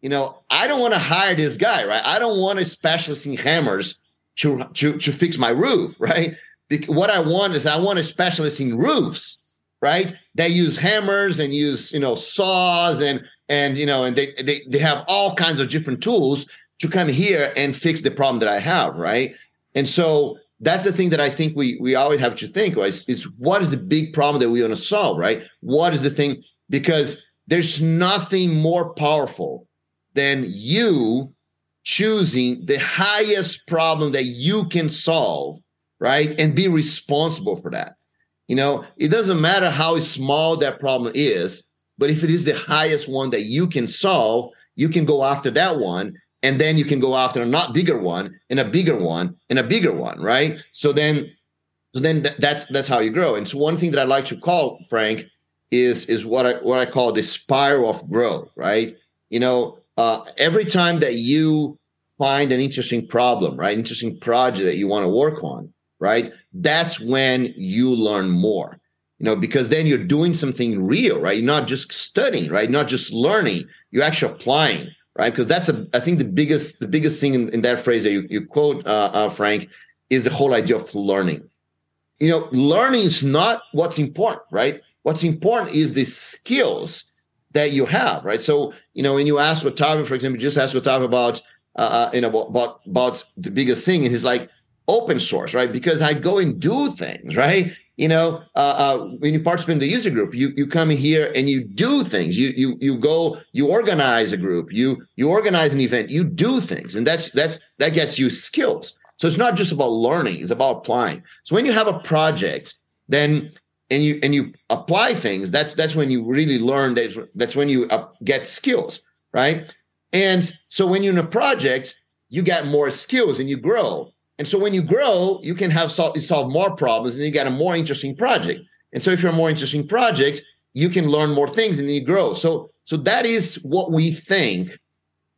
Speaker 5: You know, I don't want to hire this guy, right? I don't want a specialist in hammers to to to fix my roof, right? Because what I want is I want a specialist in roofs, right? They use hammers and use you know saws and and you know and they they they have all kinds of different tools to come here and fix the problem that I have, right? And so that's the thing that I think we we always have to think is, is what is the big problem that we want to solve, right? What is the thing? Because there's nothing more powerful than you choosing the highest problem that you can solve, right? And be responsible for that. You know, it doesn't matter how small that problem is, but if it is the highest one that you can solve, you can go after that one and then you can go after a not bigger one and a bigger one and a bigger one right? So then so then th- that's that's how you grow. And so one thing that i like to call frank is is what i what i call the spiral of growth right? You know uh, every time that you find an interesting problem right interesting project that you want to work on right that's when you learn more you know because then you're doing something real right you're not just studying right not just learning you're actually applying right? Because that's a, I think the biggest the biggest thing in, in that phrase that you, you quote, uh, uh, Frank, is the whole idea of learning. You know, learning is not what's important, right? What's important is the skills that you have, right? So, you know, when you ask Otavio, for example, just ask Otavio about, uh, uh, you know, about about the biggest thing, and he's like open source, right? Because I go and do things, right? you know, uh, uh, when you participate in the user group, you you come here and you do things. You you you go, you organize a group, you you organize an event, you do things, and that's that's that gets you skills. So it's not just about learning; it's about applying. So when you have a project, then and you and you apply things, that's that's when you really learn. That's that's when you uh, get skills, right? And so when you're in a project, you get more skills and you grow. And so when you grow, you can have solve, solve more problems and you get a more interesting project. And so if you're a more interesting project, you can learn more things and you grow. So so that is what we think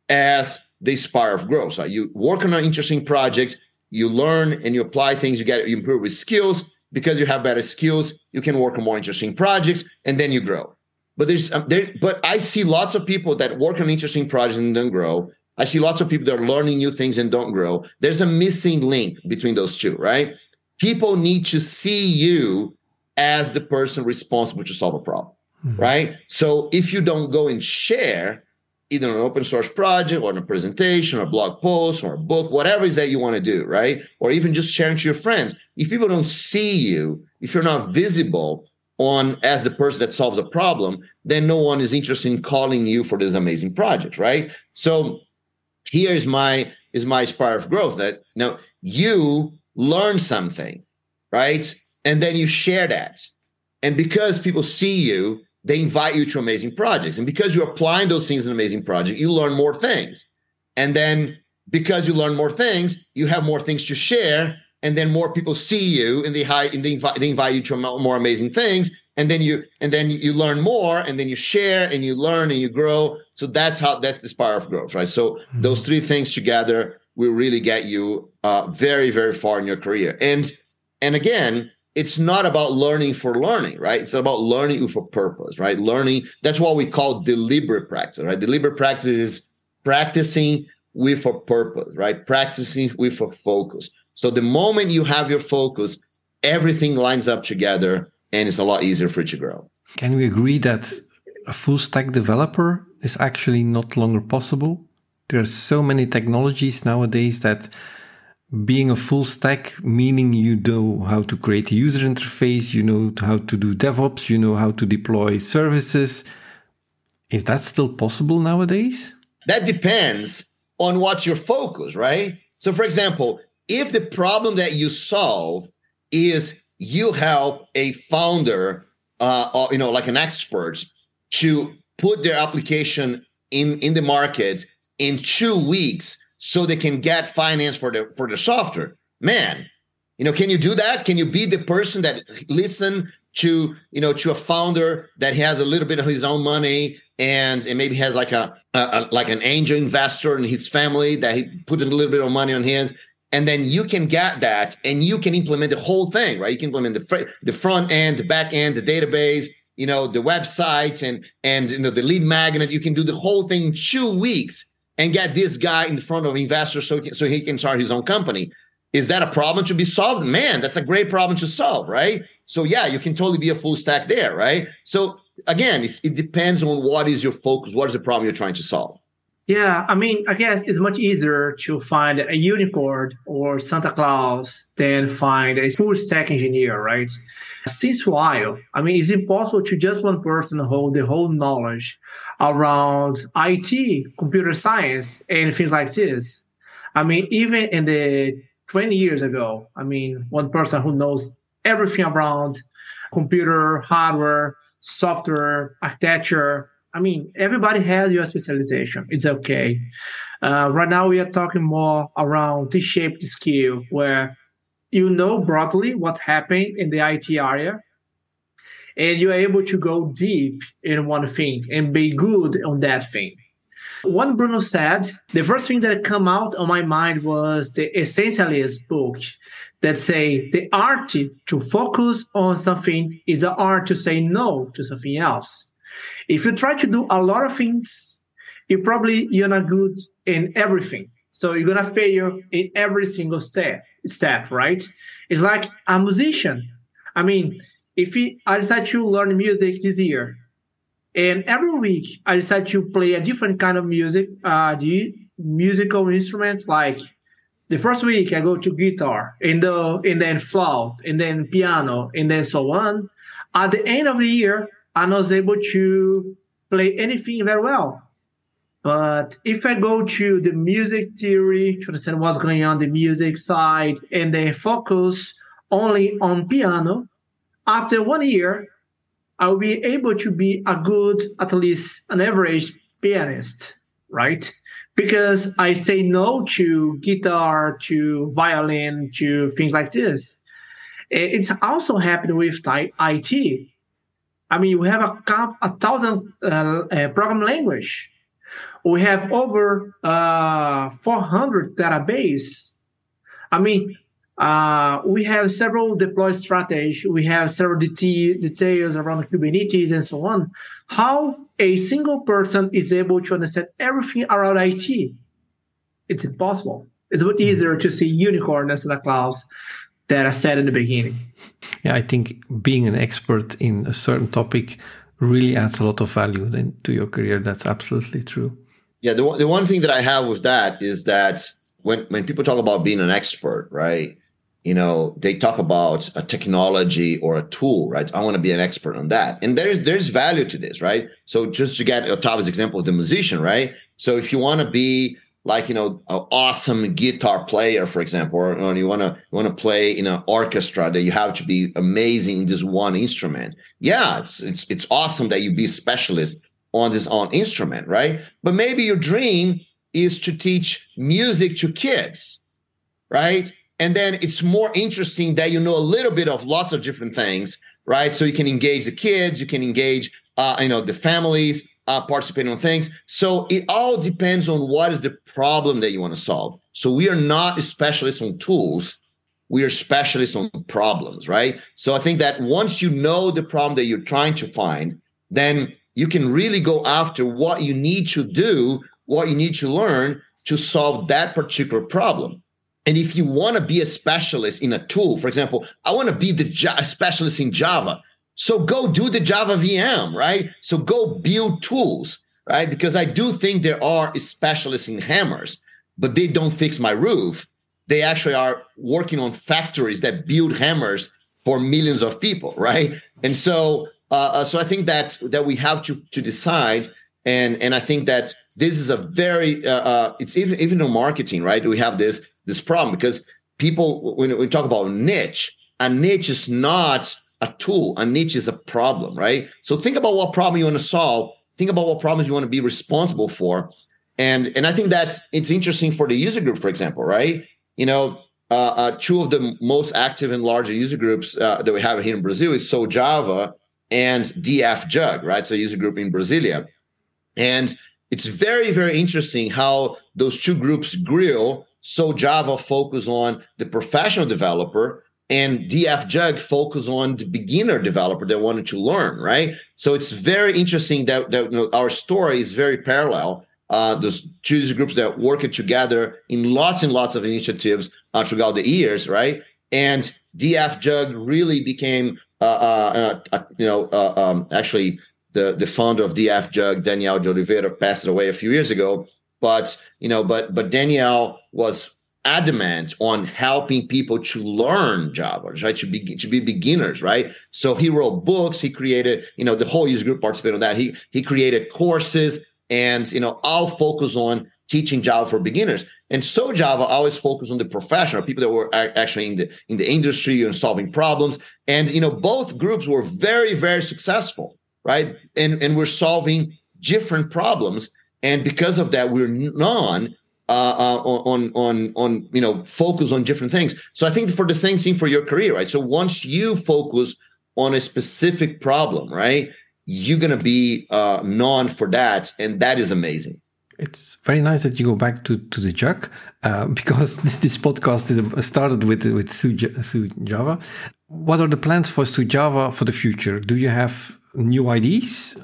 Speaker 5: as the spiral of growth. So you work on an interesting project, you learn and you apply things, you get you improve with skills. Because you have better skills, you can work on more interesting projects, and then you grow. But there's um, there, but I see lots of people that work on interesting projects and then grow, I see lots of people that are learning new things and don't grow. There's a missing link between those two, right? People need to see you as the person responsible to solve a problem, mm-hmm. right? So if you don't go and share either an open source project or a presentation or a blog post or a book, whatever it is that you want to do, right? Or even just sharing to your friends. If people don't see you, if you're not visible on as the person that solves a problem, then no one is interested in calling you for this amazing project, right? So here's my is my spiral of growth that now you learn something right? And then you share that. And because people see you they invite you to amazing projects. And because you're applying those things in amazing project you learn more things. And then because you learn more things you have more things to share. And then more people see you and they, and they, they invite you to more amazing things and then you and then you learn more and then you share and you learn and you grow. So that's how that's the spiral of growth right? So mm-hmm. those three things together will really get you uh, very very far in your career. And and again it's not about learning for learning right? It's about learning with a purpose right? Learning that's what we call deliberate practice right? Deliberate practice is practicing with a purpose right? Practicing with a focus. So the moment you have your focus everything lines up together and it's a lot easier for it to grow.
Speaker 1: Can we agree that a full stack developer is actually not longer possible? There are so many technologies nowadays that being a full stack, meaning you know how to create a user interface, you know how to do DevOps, you know how to deploy services. Is that still possible nowadays?
Speaker 5: That depends on what your focus, right? So, for example, if the problem that you solve is you help a founder, uh, or, you know, like an expert, to put their application in in the market in two weeks so they can get finance for the for the software. Man, you know, can you do that? Can you be the person that listen to you know to a founder that has a little bit of his own money and, and maybe has like a, a, a like an angel investor in his family that he put a little bit of money on his and then you can get that and you can implement the whole thing right you can implement the fr- the front end the back end the database you know the website and and you know the lead magnet you can do the whole thing in two weeks and get this guy in front of investors so, so he can start his own company. Is that a problem to be solved? Man, that's a great problem to solve, right? So yeah, you can totally be a full stack there, right? So again, it depends on what is your focus, what is the problem you're trying to solve.
Speaker 4: Yeah, I mean, I guess it's much easier to find a unicorn or Santa Claus than find a full stack engineer, right? Since while, I mean, it's impossible to just one person hold the whole knowledge around IT, computer science, and things like this. I mean, even in the 20 years ago, I mean, one person who knows everything around computer, hardware, software, architecture. I mean, everybody has your specialization. It's okay. Uh, right now, we are talking more around T-shaped skill, where you know broadly what's happening in the IT area, and you're able to go deep in one thing and be good on that thing. What Bruno said, the first thing that come out on my mind was the Essentialist book that say the art to focus on something is the art to say no to something else. If you try to do a lot of things, you probably you're not good in everything. So you're gonna fail in every single step. Step, right? It's like a musician. I mean, if he, I decide to learn music this year, and every week I decide to play a different kind of music, uh, the musical instruments. Like the first week I go to guitar, and the and then flute, and then piano, and then so on. At the end of the year, I was able to play anything very well. But if I go to the music theory to understand what's going on the music side and then focus only on piano, after one year, I'll be able to be a good, at least an average pianist, right? Because I say no to guitar, to violin, to things like this. Eh, it's also happened with IT. I mean, we have a, a thousand uh, uh, program language. We have over uh, 400 database. I mean, uh, we have several deploy strategies. We have several det- details around Kubernetes and so on. How a single person is able to understand everything around IT, it's impossible. It's much easier to see unicorn as the clouds that I said in the beginning.
Speaker 1: Yeah, I think being an expert in a certain topic really adds a lot of value then to your career. That's absolutely true.
Speaker 5: Yeah, the one, the one thing that I have with that is that when when people talk about being an expert, right? you know they talk about a technology or a tool right i want to be an expert on that and there's there's value to this right so just to get Otavio's example of the musician right so if you want to be like you know an awesome guitar player for example or, or you want to want to play in an orchestra that you have to be amazing in this one instrument. Yeah it's it's it's awesome that you be specialist on this on instrument right? But maybe your dream is to teach music to kids right? And then it's more interesting that you know a little bit of lots of different things right? So you can engage the kids you can engage uh, you know the families uh, participating on things. So it all depends on what is the problem that you want to solve so we are not specialists on tools we are specialists on problems right so i think that once you know the problem that you're trying to find then you can really go after what you need to do what you need to learn to solve that particular problem and if you want to be a specialist in a tool, for example, I want to be the specialist in Java. So go do the Java VM, right? So go build tools, right? Because I do think there are specialists in hammers, but they don't fix my roof. They actually are working on factories that build hammers for millions of people, right? And so, uh, uh so I think that that we have to to decide, and and I think that this is a very uh, uh, it's even even in marketing, right? We have this this problem because people when we talk about niche, a niche is not a tool. A niche is a problem, right? So think about what problem you want to solve. Think about what problems you want to be responsible for. And and I think that's it's interesting for the user group, for example, right? You know, uh, uh, two of the most active and larger user groups uh, that we have here in Brazil is SouJava and dfjug, right? So user group in Brasilia. And it's very, very interesting how those two groups grew. SouJava focus on the professional developer and dfjug focus on the beginner developer that wanted to learn, right? So it's very interesting that, that you know, our story is very parallel. Uh, those two groups that work together in lots and lots of initiatives uh, throughout the years, right? And dfjug really became, uh, uh, uh you know, uh, um, actually the the founder of dfjug, Daniel de Oliveira, passed away a few years ago. But you know, but but Daniel was adamant on helping people to learn Java, right? To be to be beginners, right? So he wrote books. He created, you know, the whole user group participated on that. He he created courses, and you know, all focus on teaching Java for beginners. And SouJava always focused on the professional people that were actually in the in the industry and solving problems. And you know, both groups were very very successful, right? And and we're solving different problems. And because of that, we're known uh, uh, on on on you know focus on different things. So I think for the same thing for your career, right? So once you focus on a specific problem, right, you're gonna be uh, known for that, and that is amazing.
Speaker 1: It's very nice that you go back to, to the jug uh, because this, this podcast is started with with SouJava. What are the plans for SouJava for the future? Do you have new ideas?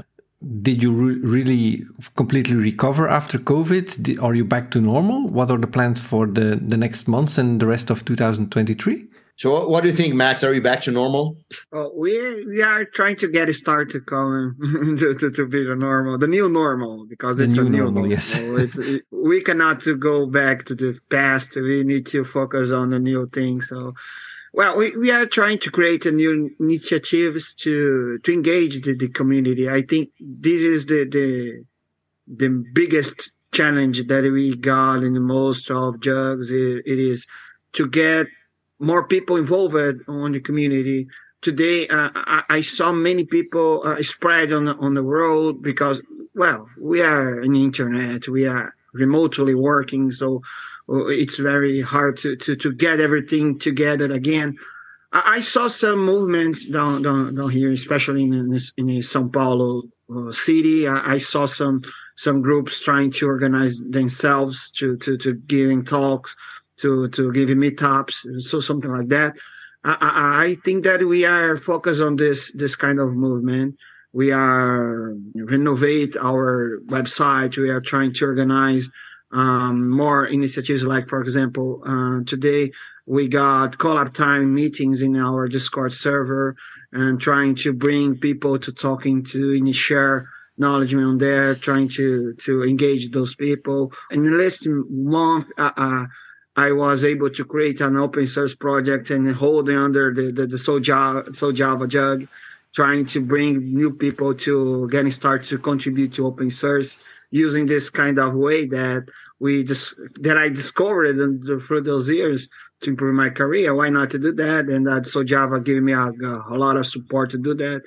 Speaker 1: Did you re really completely recover after COVID? Did, are you back to normal? What are the plans for the, the next months and the rest of 2023?
Speaker 5: So, what, what do you think, Max? Are we back to normal?
Speaker 3: Oh, we we are trying to get a start to come to, to, to be the normal, the new normal, because the it's new a new normal. normal.
Speaker 1: Yes,
Speaker 3: it's, it, we cannot to go back to the past. We need to focus on the new thing. So, well, we, we are trying to create a new initiatives to to engage the, the community. I think this is the the the biggest challenge that we got in most of jugs. it, it is to get more people involved on the community. Today, uh, I, I, saw many people uh, spread on on the road because, well, we are in internet, we are remotely working, so it's very hard to, to, to get everything together again. I, I saw some movements down, down, down here, especially in, in, in São Paulo uh, city. I, I, saw some some groups trying to organize themselves to, to, to giving talks, to, to giving meetups, so something like that. I, I think that we are focused on this this kind of movement. We are renovate our website. We are trying to organize um, more initiatives like, for example, uh, today we got call up time meetings in our Discord server and trying to bring people to talking to and share knowledge on there, trying to to engage those people. In the last month, uh, uh, I was able to create an open source project and hold it under the the, the SouJava, SouJava jug, trying to bring new people to getting started to contribute to open source using this kind of way that we just that I discovered through those years to improve my career. Why not to do that? And that SouJava gave me a, a lot of support to do that.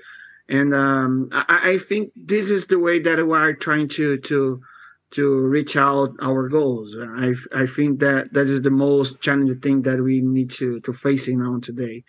Speaker 3: And um, I, I, think this is the way that we are trying to to to reach out our goals. I I think that that is the most challenging thing that we need to to facing on today.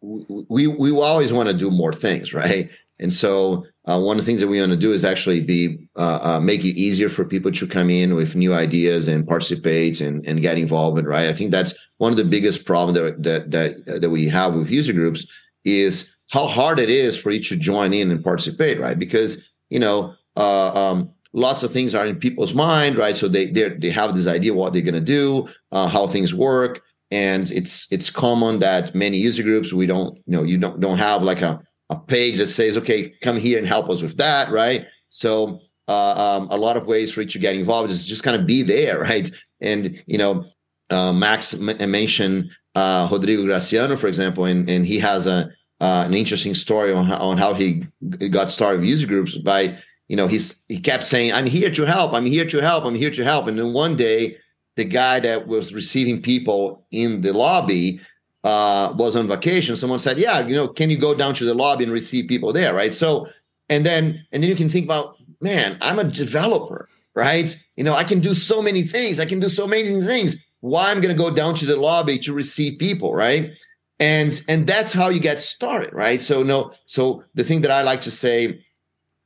Speaker 5: We we always want to do more things, right? And so uh, one of the things that we want to do is actually be uh, uh, make it easier for people to come in with new ideas and participate and, and get involved. Right. I think that's one of the biggest problems that, that that that we have with user groups is how hard it is for each to join in and participate. Right. Because you know uh, um, lots of things are in people's mind. Right. So they they they have this idea what they're going to do, uh, how things work, and it's it's common that many user groups we don't you know you don't don't have like a a page that says, okay, come here and help us with that, right? So uh, um, a lot of ways for you to get involved is just kind of be there, right? And you know, uh, Max m- mentioned uh, Rodrigo Graciano, for example, and and he has a uh, an interesting story on how, on how he got started with user groups by you know he's he kept saying I'm here to help, I'm here to help, I'm here to help, and then one day the guy that was receiving people in the lobby uh, was on vacation. Someone said, "Yeah, you know, can you go down to the lobby and receive people there?" Right. So, and then and then you can think about, man, I'm a developer, right? You know, I can do so many things. I can do so many things. Why I'm going to go down to the lobby to receive people, right? And and that's how you get started, right? So no, so the thing that I like to say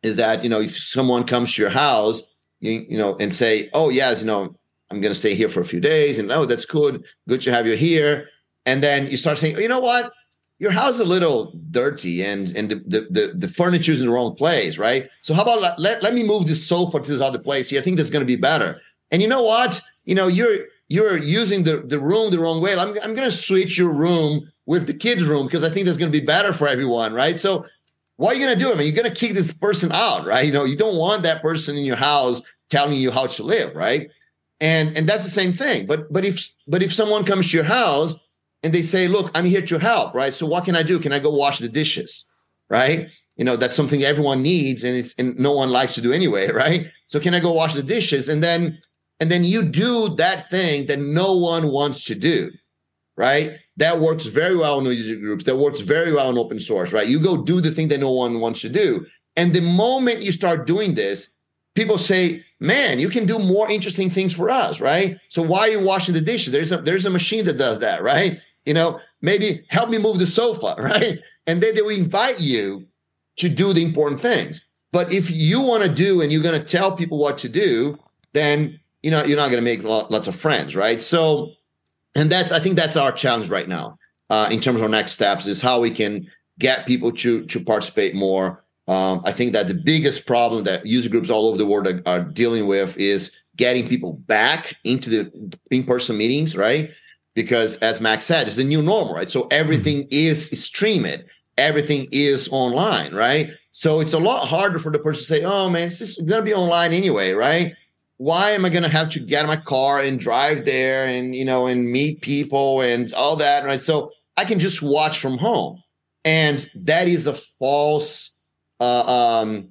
Speaker 5: is that you know if someone comes to your house, you you know, and say, "Oh yes, you know, I'm going to stay here for a few days," and oh, that's good, good to have you here and then you start saying, oh, you know what, your house is a little dirty and and the the, the, the furniture is in the wrong place, right? So how about let, let me move this sofa to this other place here? I think that's going to be better. And you know what, you know you're you're using the the room the wrong way. I'm I'm to switch your room with the kids' room because I think that's going to be better for everyone, right? So what are you going to do? I mean, you're to kick this person out, right? You know, you don't want that person in your house telling you how to live, right? And and that's the same thing. But but if but if someone comes to your house and they say, look, I'm here to help, right? So what can I do? Can I go wash the dishes? Right? You know, that's something everyone needs and it's and no one likes to do anyway, right? So can I go wash the dishes? And then and then you do that thing that no one wants to do, right? That works very well in user groups. That works very well in open source, right? You go do the thing that no one wants to do. And the moment you start doing this, people say, "Man, you can do more interesting things for us, right?" So why are you washing the dishes? There's a there's a machine that does that, right? You know, maybe help me move the sofa, right? And then they will invite you to do the important things. But if you want to do and you're going to tell people what to do, then you know you're not going to make lots of friends, right? So, and that's I think that's our challenge right now uh, in terms of our next steps is how we can get people to to participate more. Um, I think that the biggest problem that user groups all over the world are, are dealing with is getting people back into the in-person meetings, right? Because as Max said, it's the new normal, right? So everything mm-hmm. is streamed, everything is online, right? So it's a lot harder for the person to say, "Oh man, it's just gonna be online anyway, right?" Why am I gonna have to get in my car and drive there and you know and meet people and all that, right? So I can just watch from home, and that is a false. Uh, um,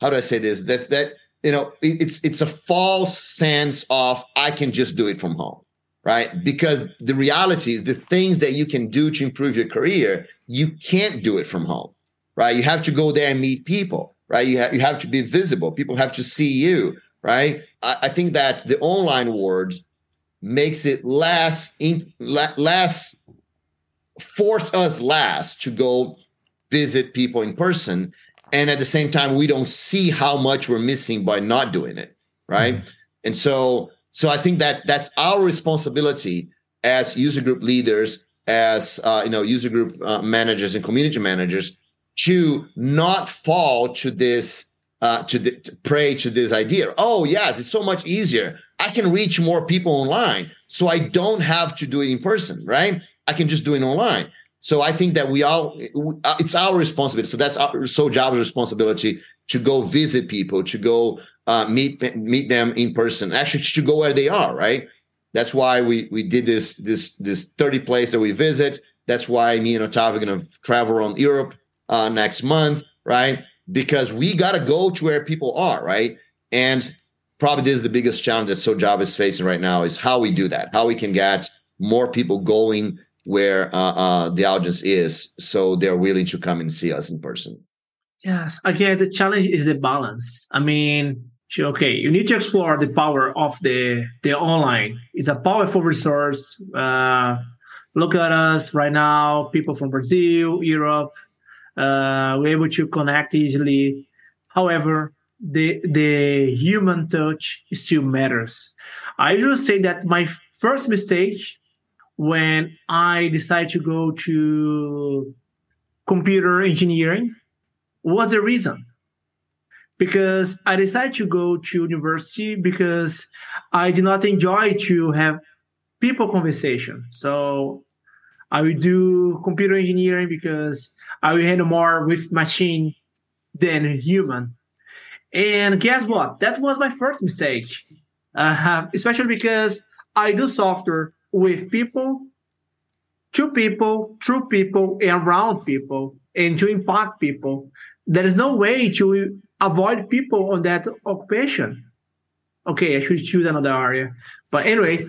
Speaker 5: how do I say this? That that you know, it, it's it's a false sense of I can just do it from home right? Because the reality is the things that you can do to improve your career, you can't do it from home, right? You have to go there and meet people, right? You have you have to be visible. People have to see you, right? I, I think that the online world makes it less in, less force us last to go visit people in person and at the same time we don't see how much we're missing by not doing it right mm-hmm. and so so I think that that's our responsibility as user group leaders, as uh, you know, user group uh, managers and community managers, to not fall to this, uh, to, the, to pray to this idea. Oh yes, it's so much easier. I can reach more people online, so I don't have to do it in person, right? I can just do it online. So I think that we all, uh, it's our responsibility. So that's our SouJava's responsibility to go visit people, to go uh, meet meet them in person. Actually, to go where they are, right? That's why we we did this this this 30 place that we visit. That's why me and Otavio are gonna travel around Europe uh, next month, right? Because we gotta go to where people are, right? And probably this is the biggest challenge that SouJava is facing right now is how we do that, how we can get more people going where uh, uh, the audience is, so they're willing to come and see us in person.
Speaker 4: Yes, again, the challenge is the balance. I mean, okay, you need to explore the power of the the online. It's a powerful resource. Uh, look at us right now, people from Brazil, Europe. Uh, we're able to connect easily. However, the the human touch still matters. I usually say that my first mistake when I decided to go to computer engineering was the reason because I decided to go to university because I did not enjoy to have people conversation. So I will do computer engineering because I will handle more with machine than human. And guess what? That was my first mistake, uh, especially because I do software with people, to people, through people, and around people, and to impact people. There is no way to avoid people on that occupation. Okay, I should choose another area. But anyway,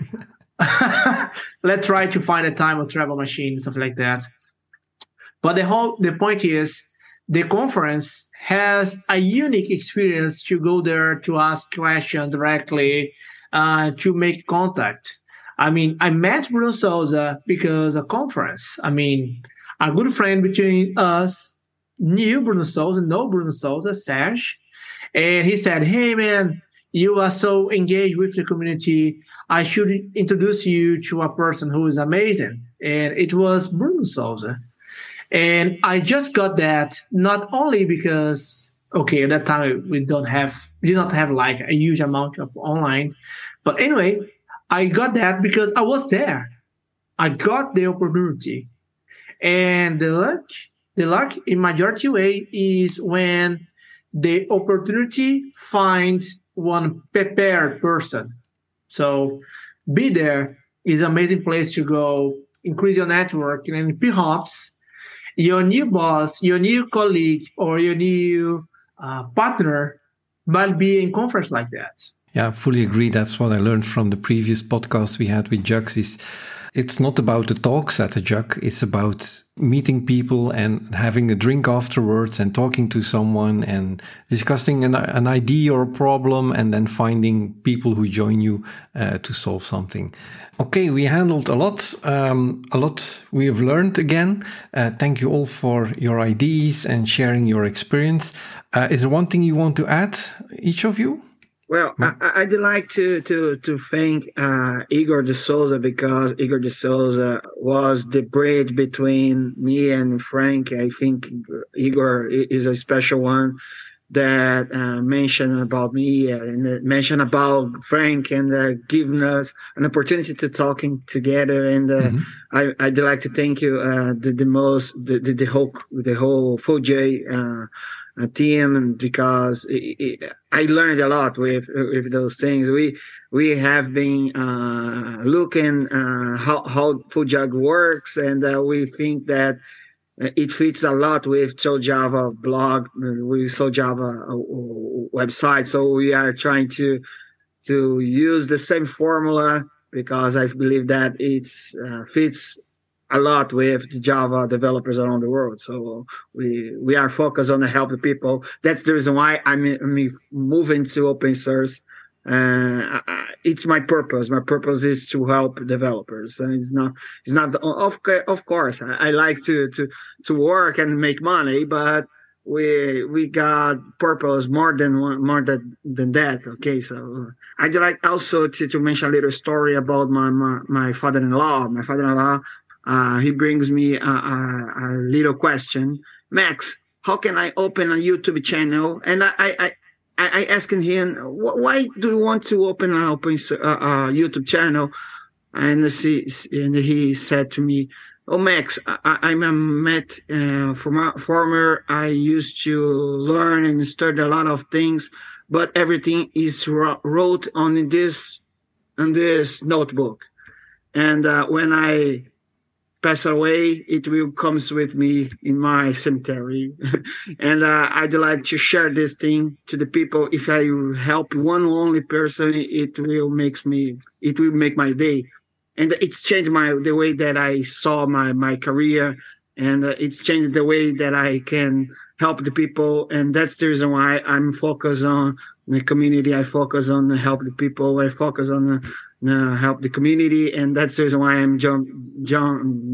Speaker 4: let's try to find a time of travel machine, stuff like that. But the whole the point is the conference has a unique experience to go there to ask questions directly, uh, to make contact. I mean, I met Bruno Souza because a conference. I mean, a good friend between us knew Bruno Souza, know Bruno Souza, Serge, and he said, "Hey, man." You are so engaged with the community. I should introduce you to a person who is amazing. And it was Bruno Souza. And I just got that not only because okay, at that time we don't have we did not have like a huge amount of online, but anyway, I got that because I was there. I got the opportunity. And the luck, the luck in majority way is when the opportunity finds one prepared person. So be there is an amazing place to go, increase your network, and perhaps your new boss, your new colleague, or your new uh, partner might be in conference like that.
Speaker 1: Yeah, I fully agree. That's what I learned from the previous podcast we had with JUGs is it's not about the talks at the Jug. It's about meeting people and having a drink afterwards and talking to someone and discussing an, an idea or a problem and then finding people who join you uh, to solve something. Okay, we handled a lot. Um, a lot we have learned again. Uh, thank you all for your ideas and sharing your experience. Uh, is there one thing you want to add, each of you?
Speaker 3: Well, I, would like to to to thank uh, Igor de Souza because Igor de Souza was the bridge between me and Frank. I think Igor is a special one that uh, mentioned about me and mentioned about Frank and uh, giving us an opportunity to talking together. And uh, mm-hmm. I, I'd like to thank you uh, the, the most the, the, the whole the whole uh, a team because it, it, I learned a lot with with those things. We we have been uh, looking uh, how how Foojay works, and uh, we think that it fits a lot with SouJava blog, with SouJava uh, website. So we are trying to to use the same formula because I believe that it uh, fits a lot with the Java developers around the world. So we we are focused on help the people. That's the reason why I'm, I'm moving to open source. Uh, it's my purpose. My purpose is to help developers, and it's not. It's not. Of of course, I, I like to to to work and make money, but we we got purpose more than more than, than that okay so i'd like also to, to mention a little story about my my, my father-in-law my father-in-law uh, he brings me a, a, a, little question. Max, how can I open a YouTube channel? And I, I, I, I asked him, why do you want to open an open uh, YouTube channel? And he, and he said to me, Oh, Max, I, am a Met uh, former. I used to learn and study a lot of things, but everything is wrote on this on this notebook. And uh, when I pass away, it will comes with me in my cemetery. and uh, I'd like to share this thing to the people. If I help one only person, it will makes me, it will make my day. And it's changed my, the way that I saw my, my career. And uh, it's changed the way that I can help the people. And that's the reason why I'm focused on the community. I focus on help the people. I focus on the, uh, help the community, and that's the reason why I'm joined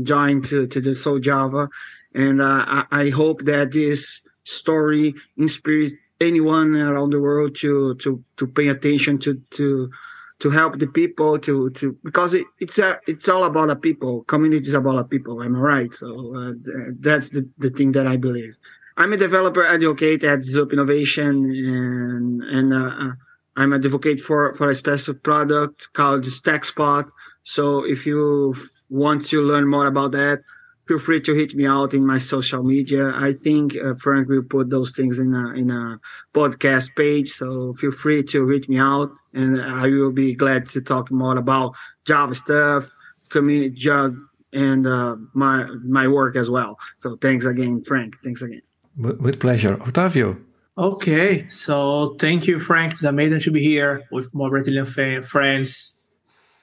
Speaker 3: join, to to the SouJava, and uh, I, I, hope that this story inspires anyone around the world to to to pay attention to to to help the people to to because it, it's a it's all about the people. Community is about the people. Am I right? So uh, that's the the thing that I believe. I'm a developer advocate at Zup Innovation, and and uh I'm an advocate for, for a special product called StackSpot. So if you want to learn more about that, feel free to hit me out in my social media. I think uh, Frank will put those things in a in a podcast page. So feel free to reach me out, and I will be glad to talk more about Java stuff, community jug, and uh, my my work as well. So thanks again, Frank. Thanks again.
Speaker 1: With pleasure, Otavio.
Speaker 4: Okay, so thank you, Frank. It's amazing to be here with more Brazilian friends.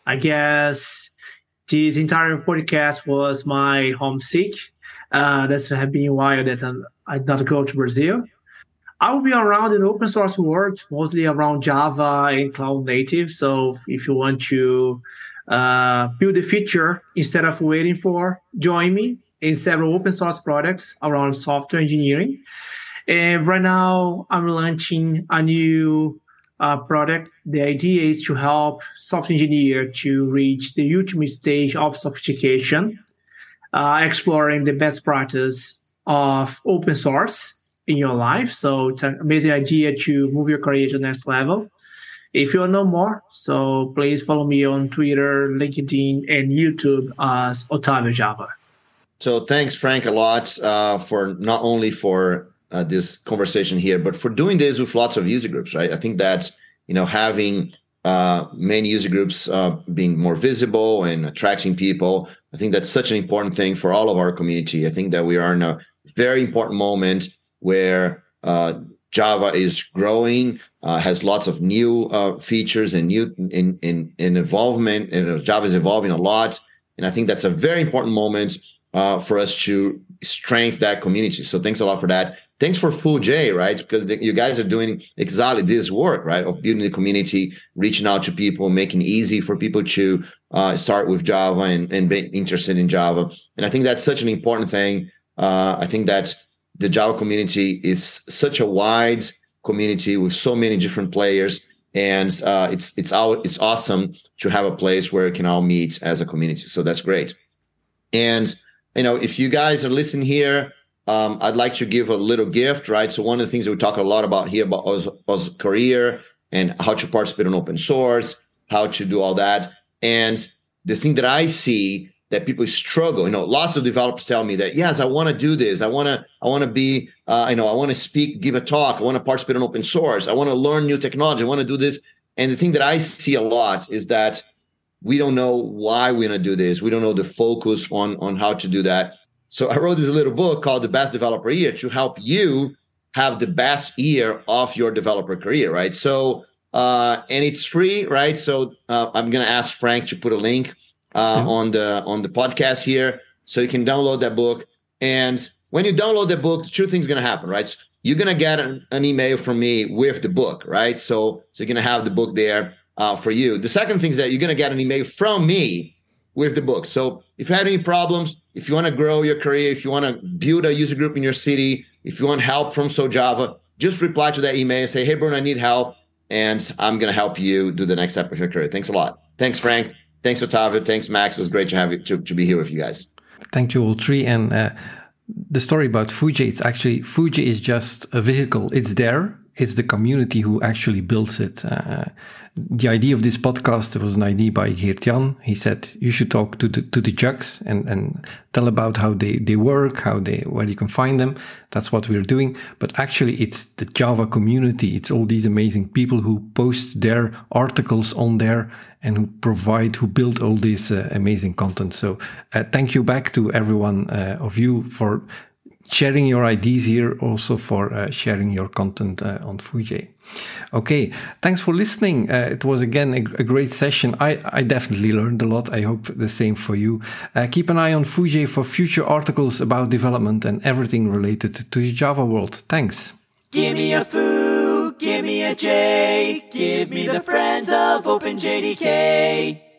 Speaker 4: I guess this entire podcast was my homesick. Uh, that's have been a while that I'm, I not go to Brazil. I will be around in open source world, mostly around Java and cloud native. So if you want to uh, build a feature instead of waiting for, join me in several open source projects around software engineering. And right now, I'm launching a new uh, product. The idea is to help software engineer to reach the ultimate stage of sophistication, uh, exploring the best practice of open source in your life. So it's an amazing idea to move your career to the next level. If you want to know more, so please follow me on Twitter, LinkedIn, and YouTube as Otavio Java.
Speaker 5: So thanks, Frank, a lot uh, for not only for uh, this conversation here, but for doing this with lots of user groups, right? I think that you know having uh, many user groups uh, being more visible and attracting people. I think that's such an important thing for all of our community. I think that we are in a very important moment where uh, Java is growing, uh, has lots of new uh, features and new in in, in involvement, and Java is evolving a lot. And I think that's a very important moment uh, for us to strengthen that community. So thanks a lot for that. Thanks for Foojay, right? Because the, you guys are doing exactly this work, right? Of building the community, reaching out to people, making it easy for people to uh, start with Java and, and be interested in Java. And I think that's such an important thing. Uh, I think that the Java community is such a wide community with so many different players, and uh, it's it's all it's awesome to have a place where we can all meet as a community. So that's great. And you know, if you guys are listening here, um, I'd like to give a little gift, right? So one of the things that we talk a lot about here about us, us career and how to participate in open source, how to do all that. And the thing that I see that people struggle, you know, lots of developers tell me that, yes, I want to do this. I want to, I want to be, uh, you know, I want to speak, give a talk. I want to participate in open source. I want to learn new technology. I want to do this. And the thing that I see a lot is that we don't know why we're going to do this. We don't know the focus on on how to do that. So I wrote this little book called The Best Developer Year to help you have the best year of your developer career, right? So uh, and it's free, right? So uh, I'm going to ask Frank to put a link uh, mm-hmm. on the on the podcast here, so you can download that book. And when you download the book, two things going to happen, right? So you're going to get an, an, email from me with the book, right? So so you're going to have the book there uh, for you. The second thing is that you're going to get an email from me with the book. So if you have any problems, if you want to grow your career, if you want to build a user group in your city, if you want help from SouJava, just reply to that email and say, hey, Bruno, I need help. And I'm going to help you do the next step of your career. Thanks a lot. Thanks, Frank. Thanks, Otavio. Thanks, Max. It was great to have you to, to be here with you guys.
Speaker 1: Thank you all three. And uh, the story about Foojay, it's actually, Foojay is just a vehicle. It's there it's the community who actually builds it. Uh, the idea of this podcast was an idea by Geertjan. He said you should talk to the to the jugs and, and tell about how they, they work, how they where you can find them. That's what we're doing. But actually, it's the Java community. It's all these amazing people who post their articles on there and who provide, who build all this uh, amazing content. So uh, thank you back to everyone uh, of you for sharing your ideas here, also for uh, sharing your content uh, on Foojay. Okay, thanks for listening. Uh, it was again a, a, great session. I, I definitely learned a lot. I hope the same for you. Uh, keep an eye on Foojay for future articles about development and everything related to the Java world. Thanks.
Speaker 2: Give me a foo, give me a J, give me the friends of OpenJDK.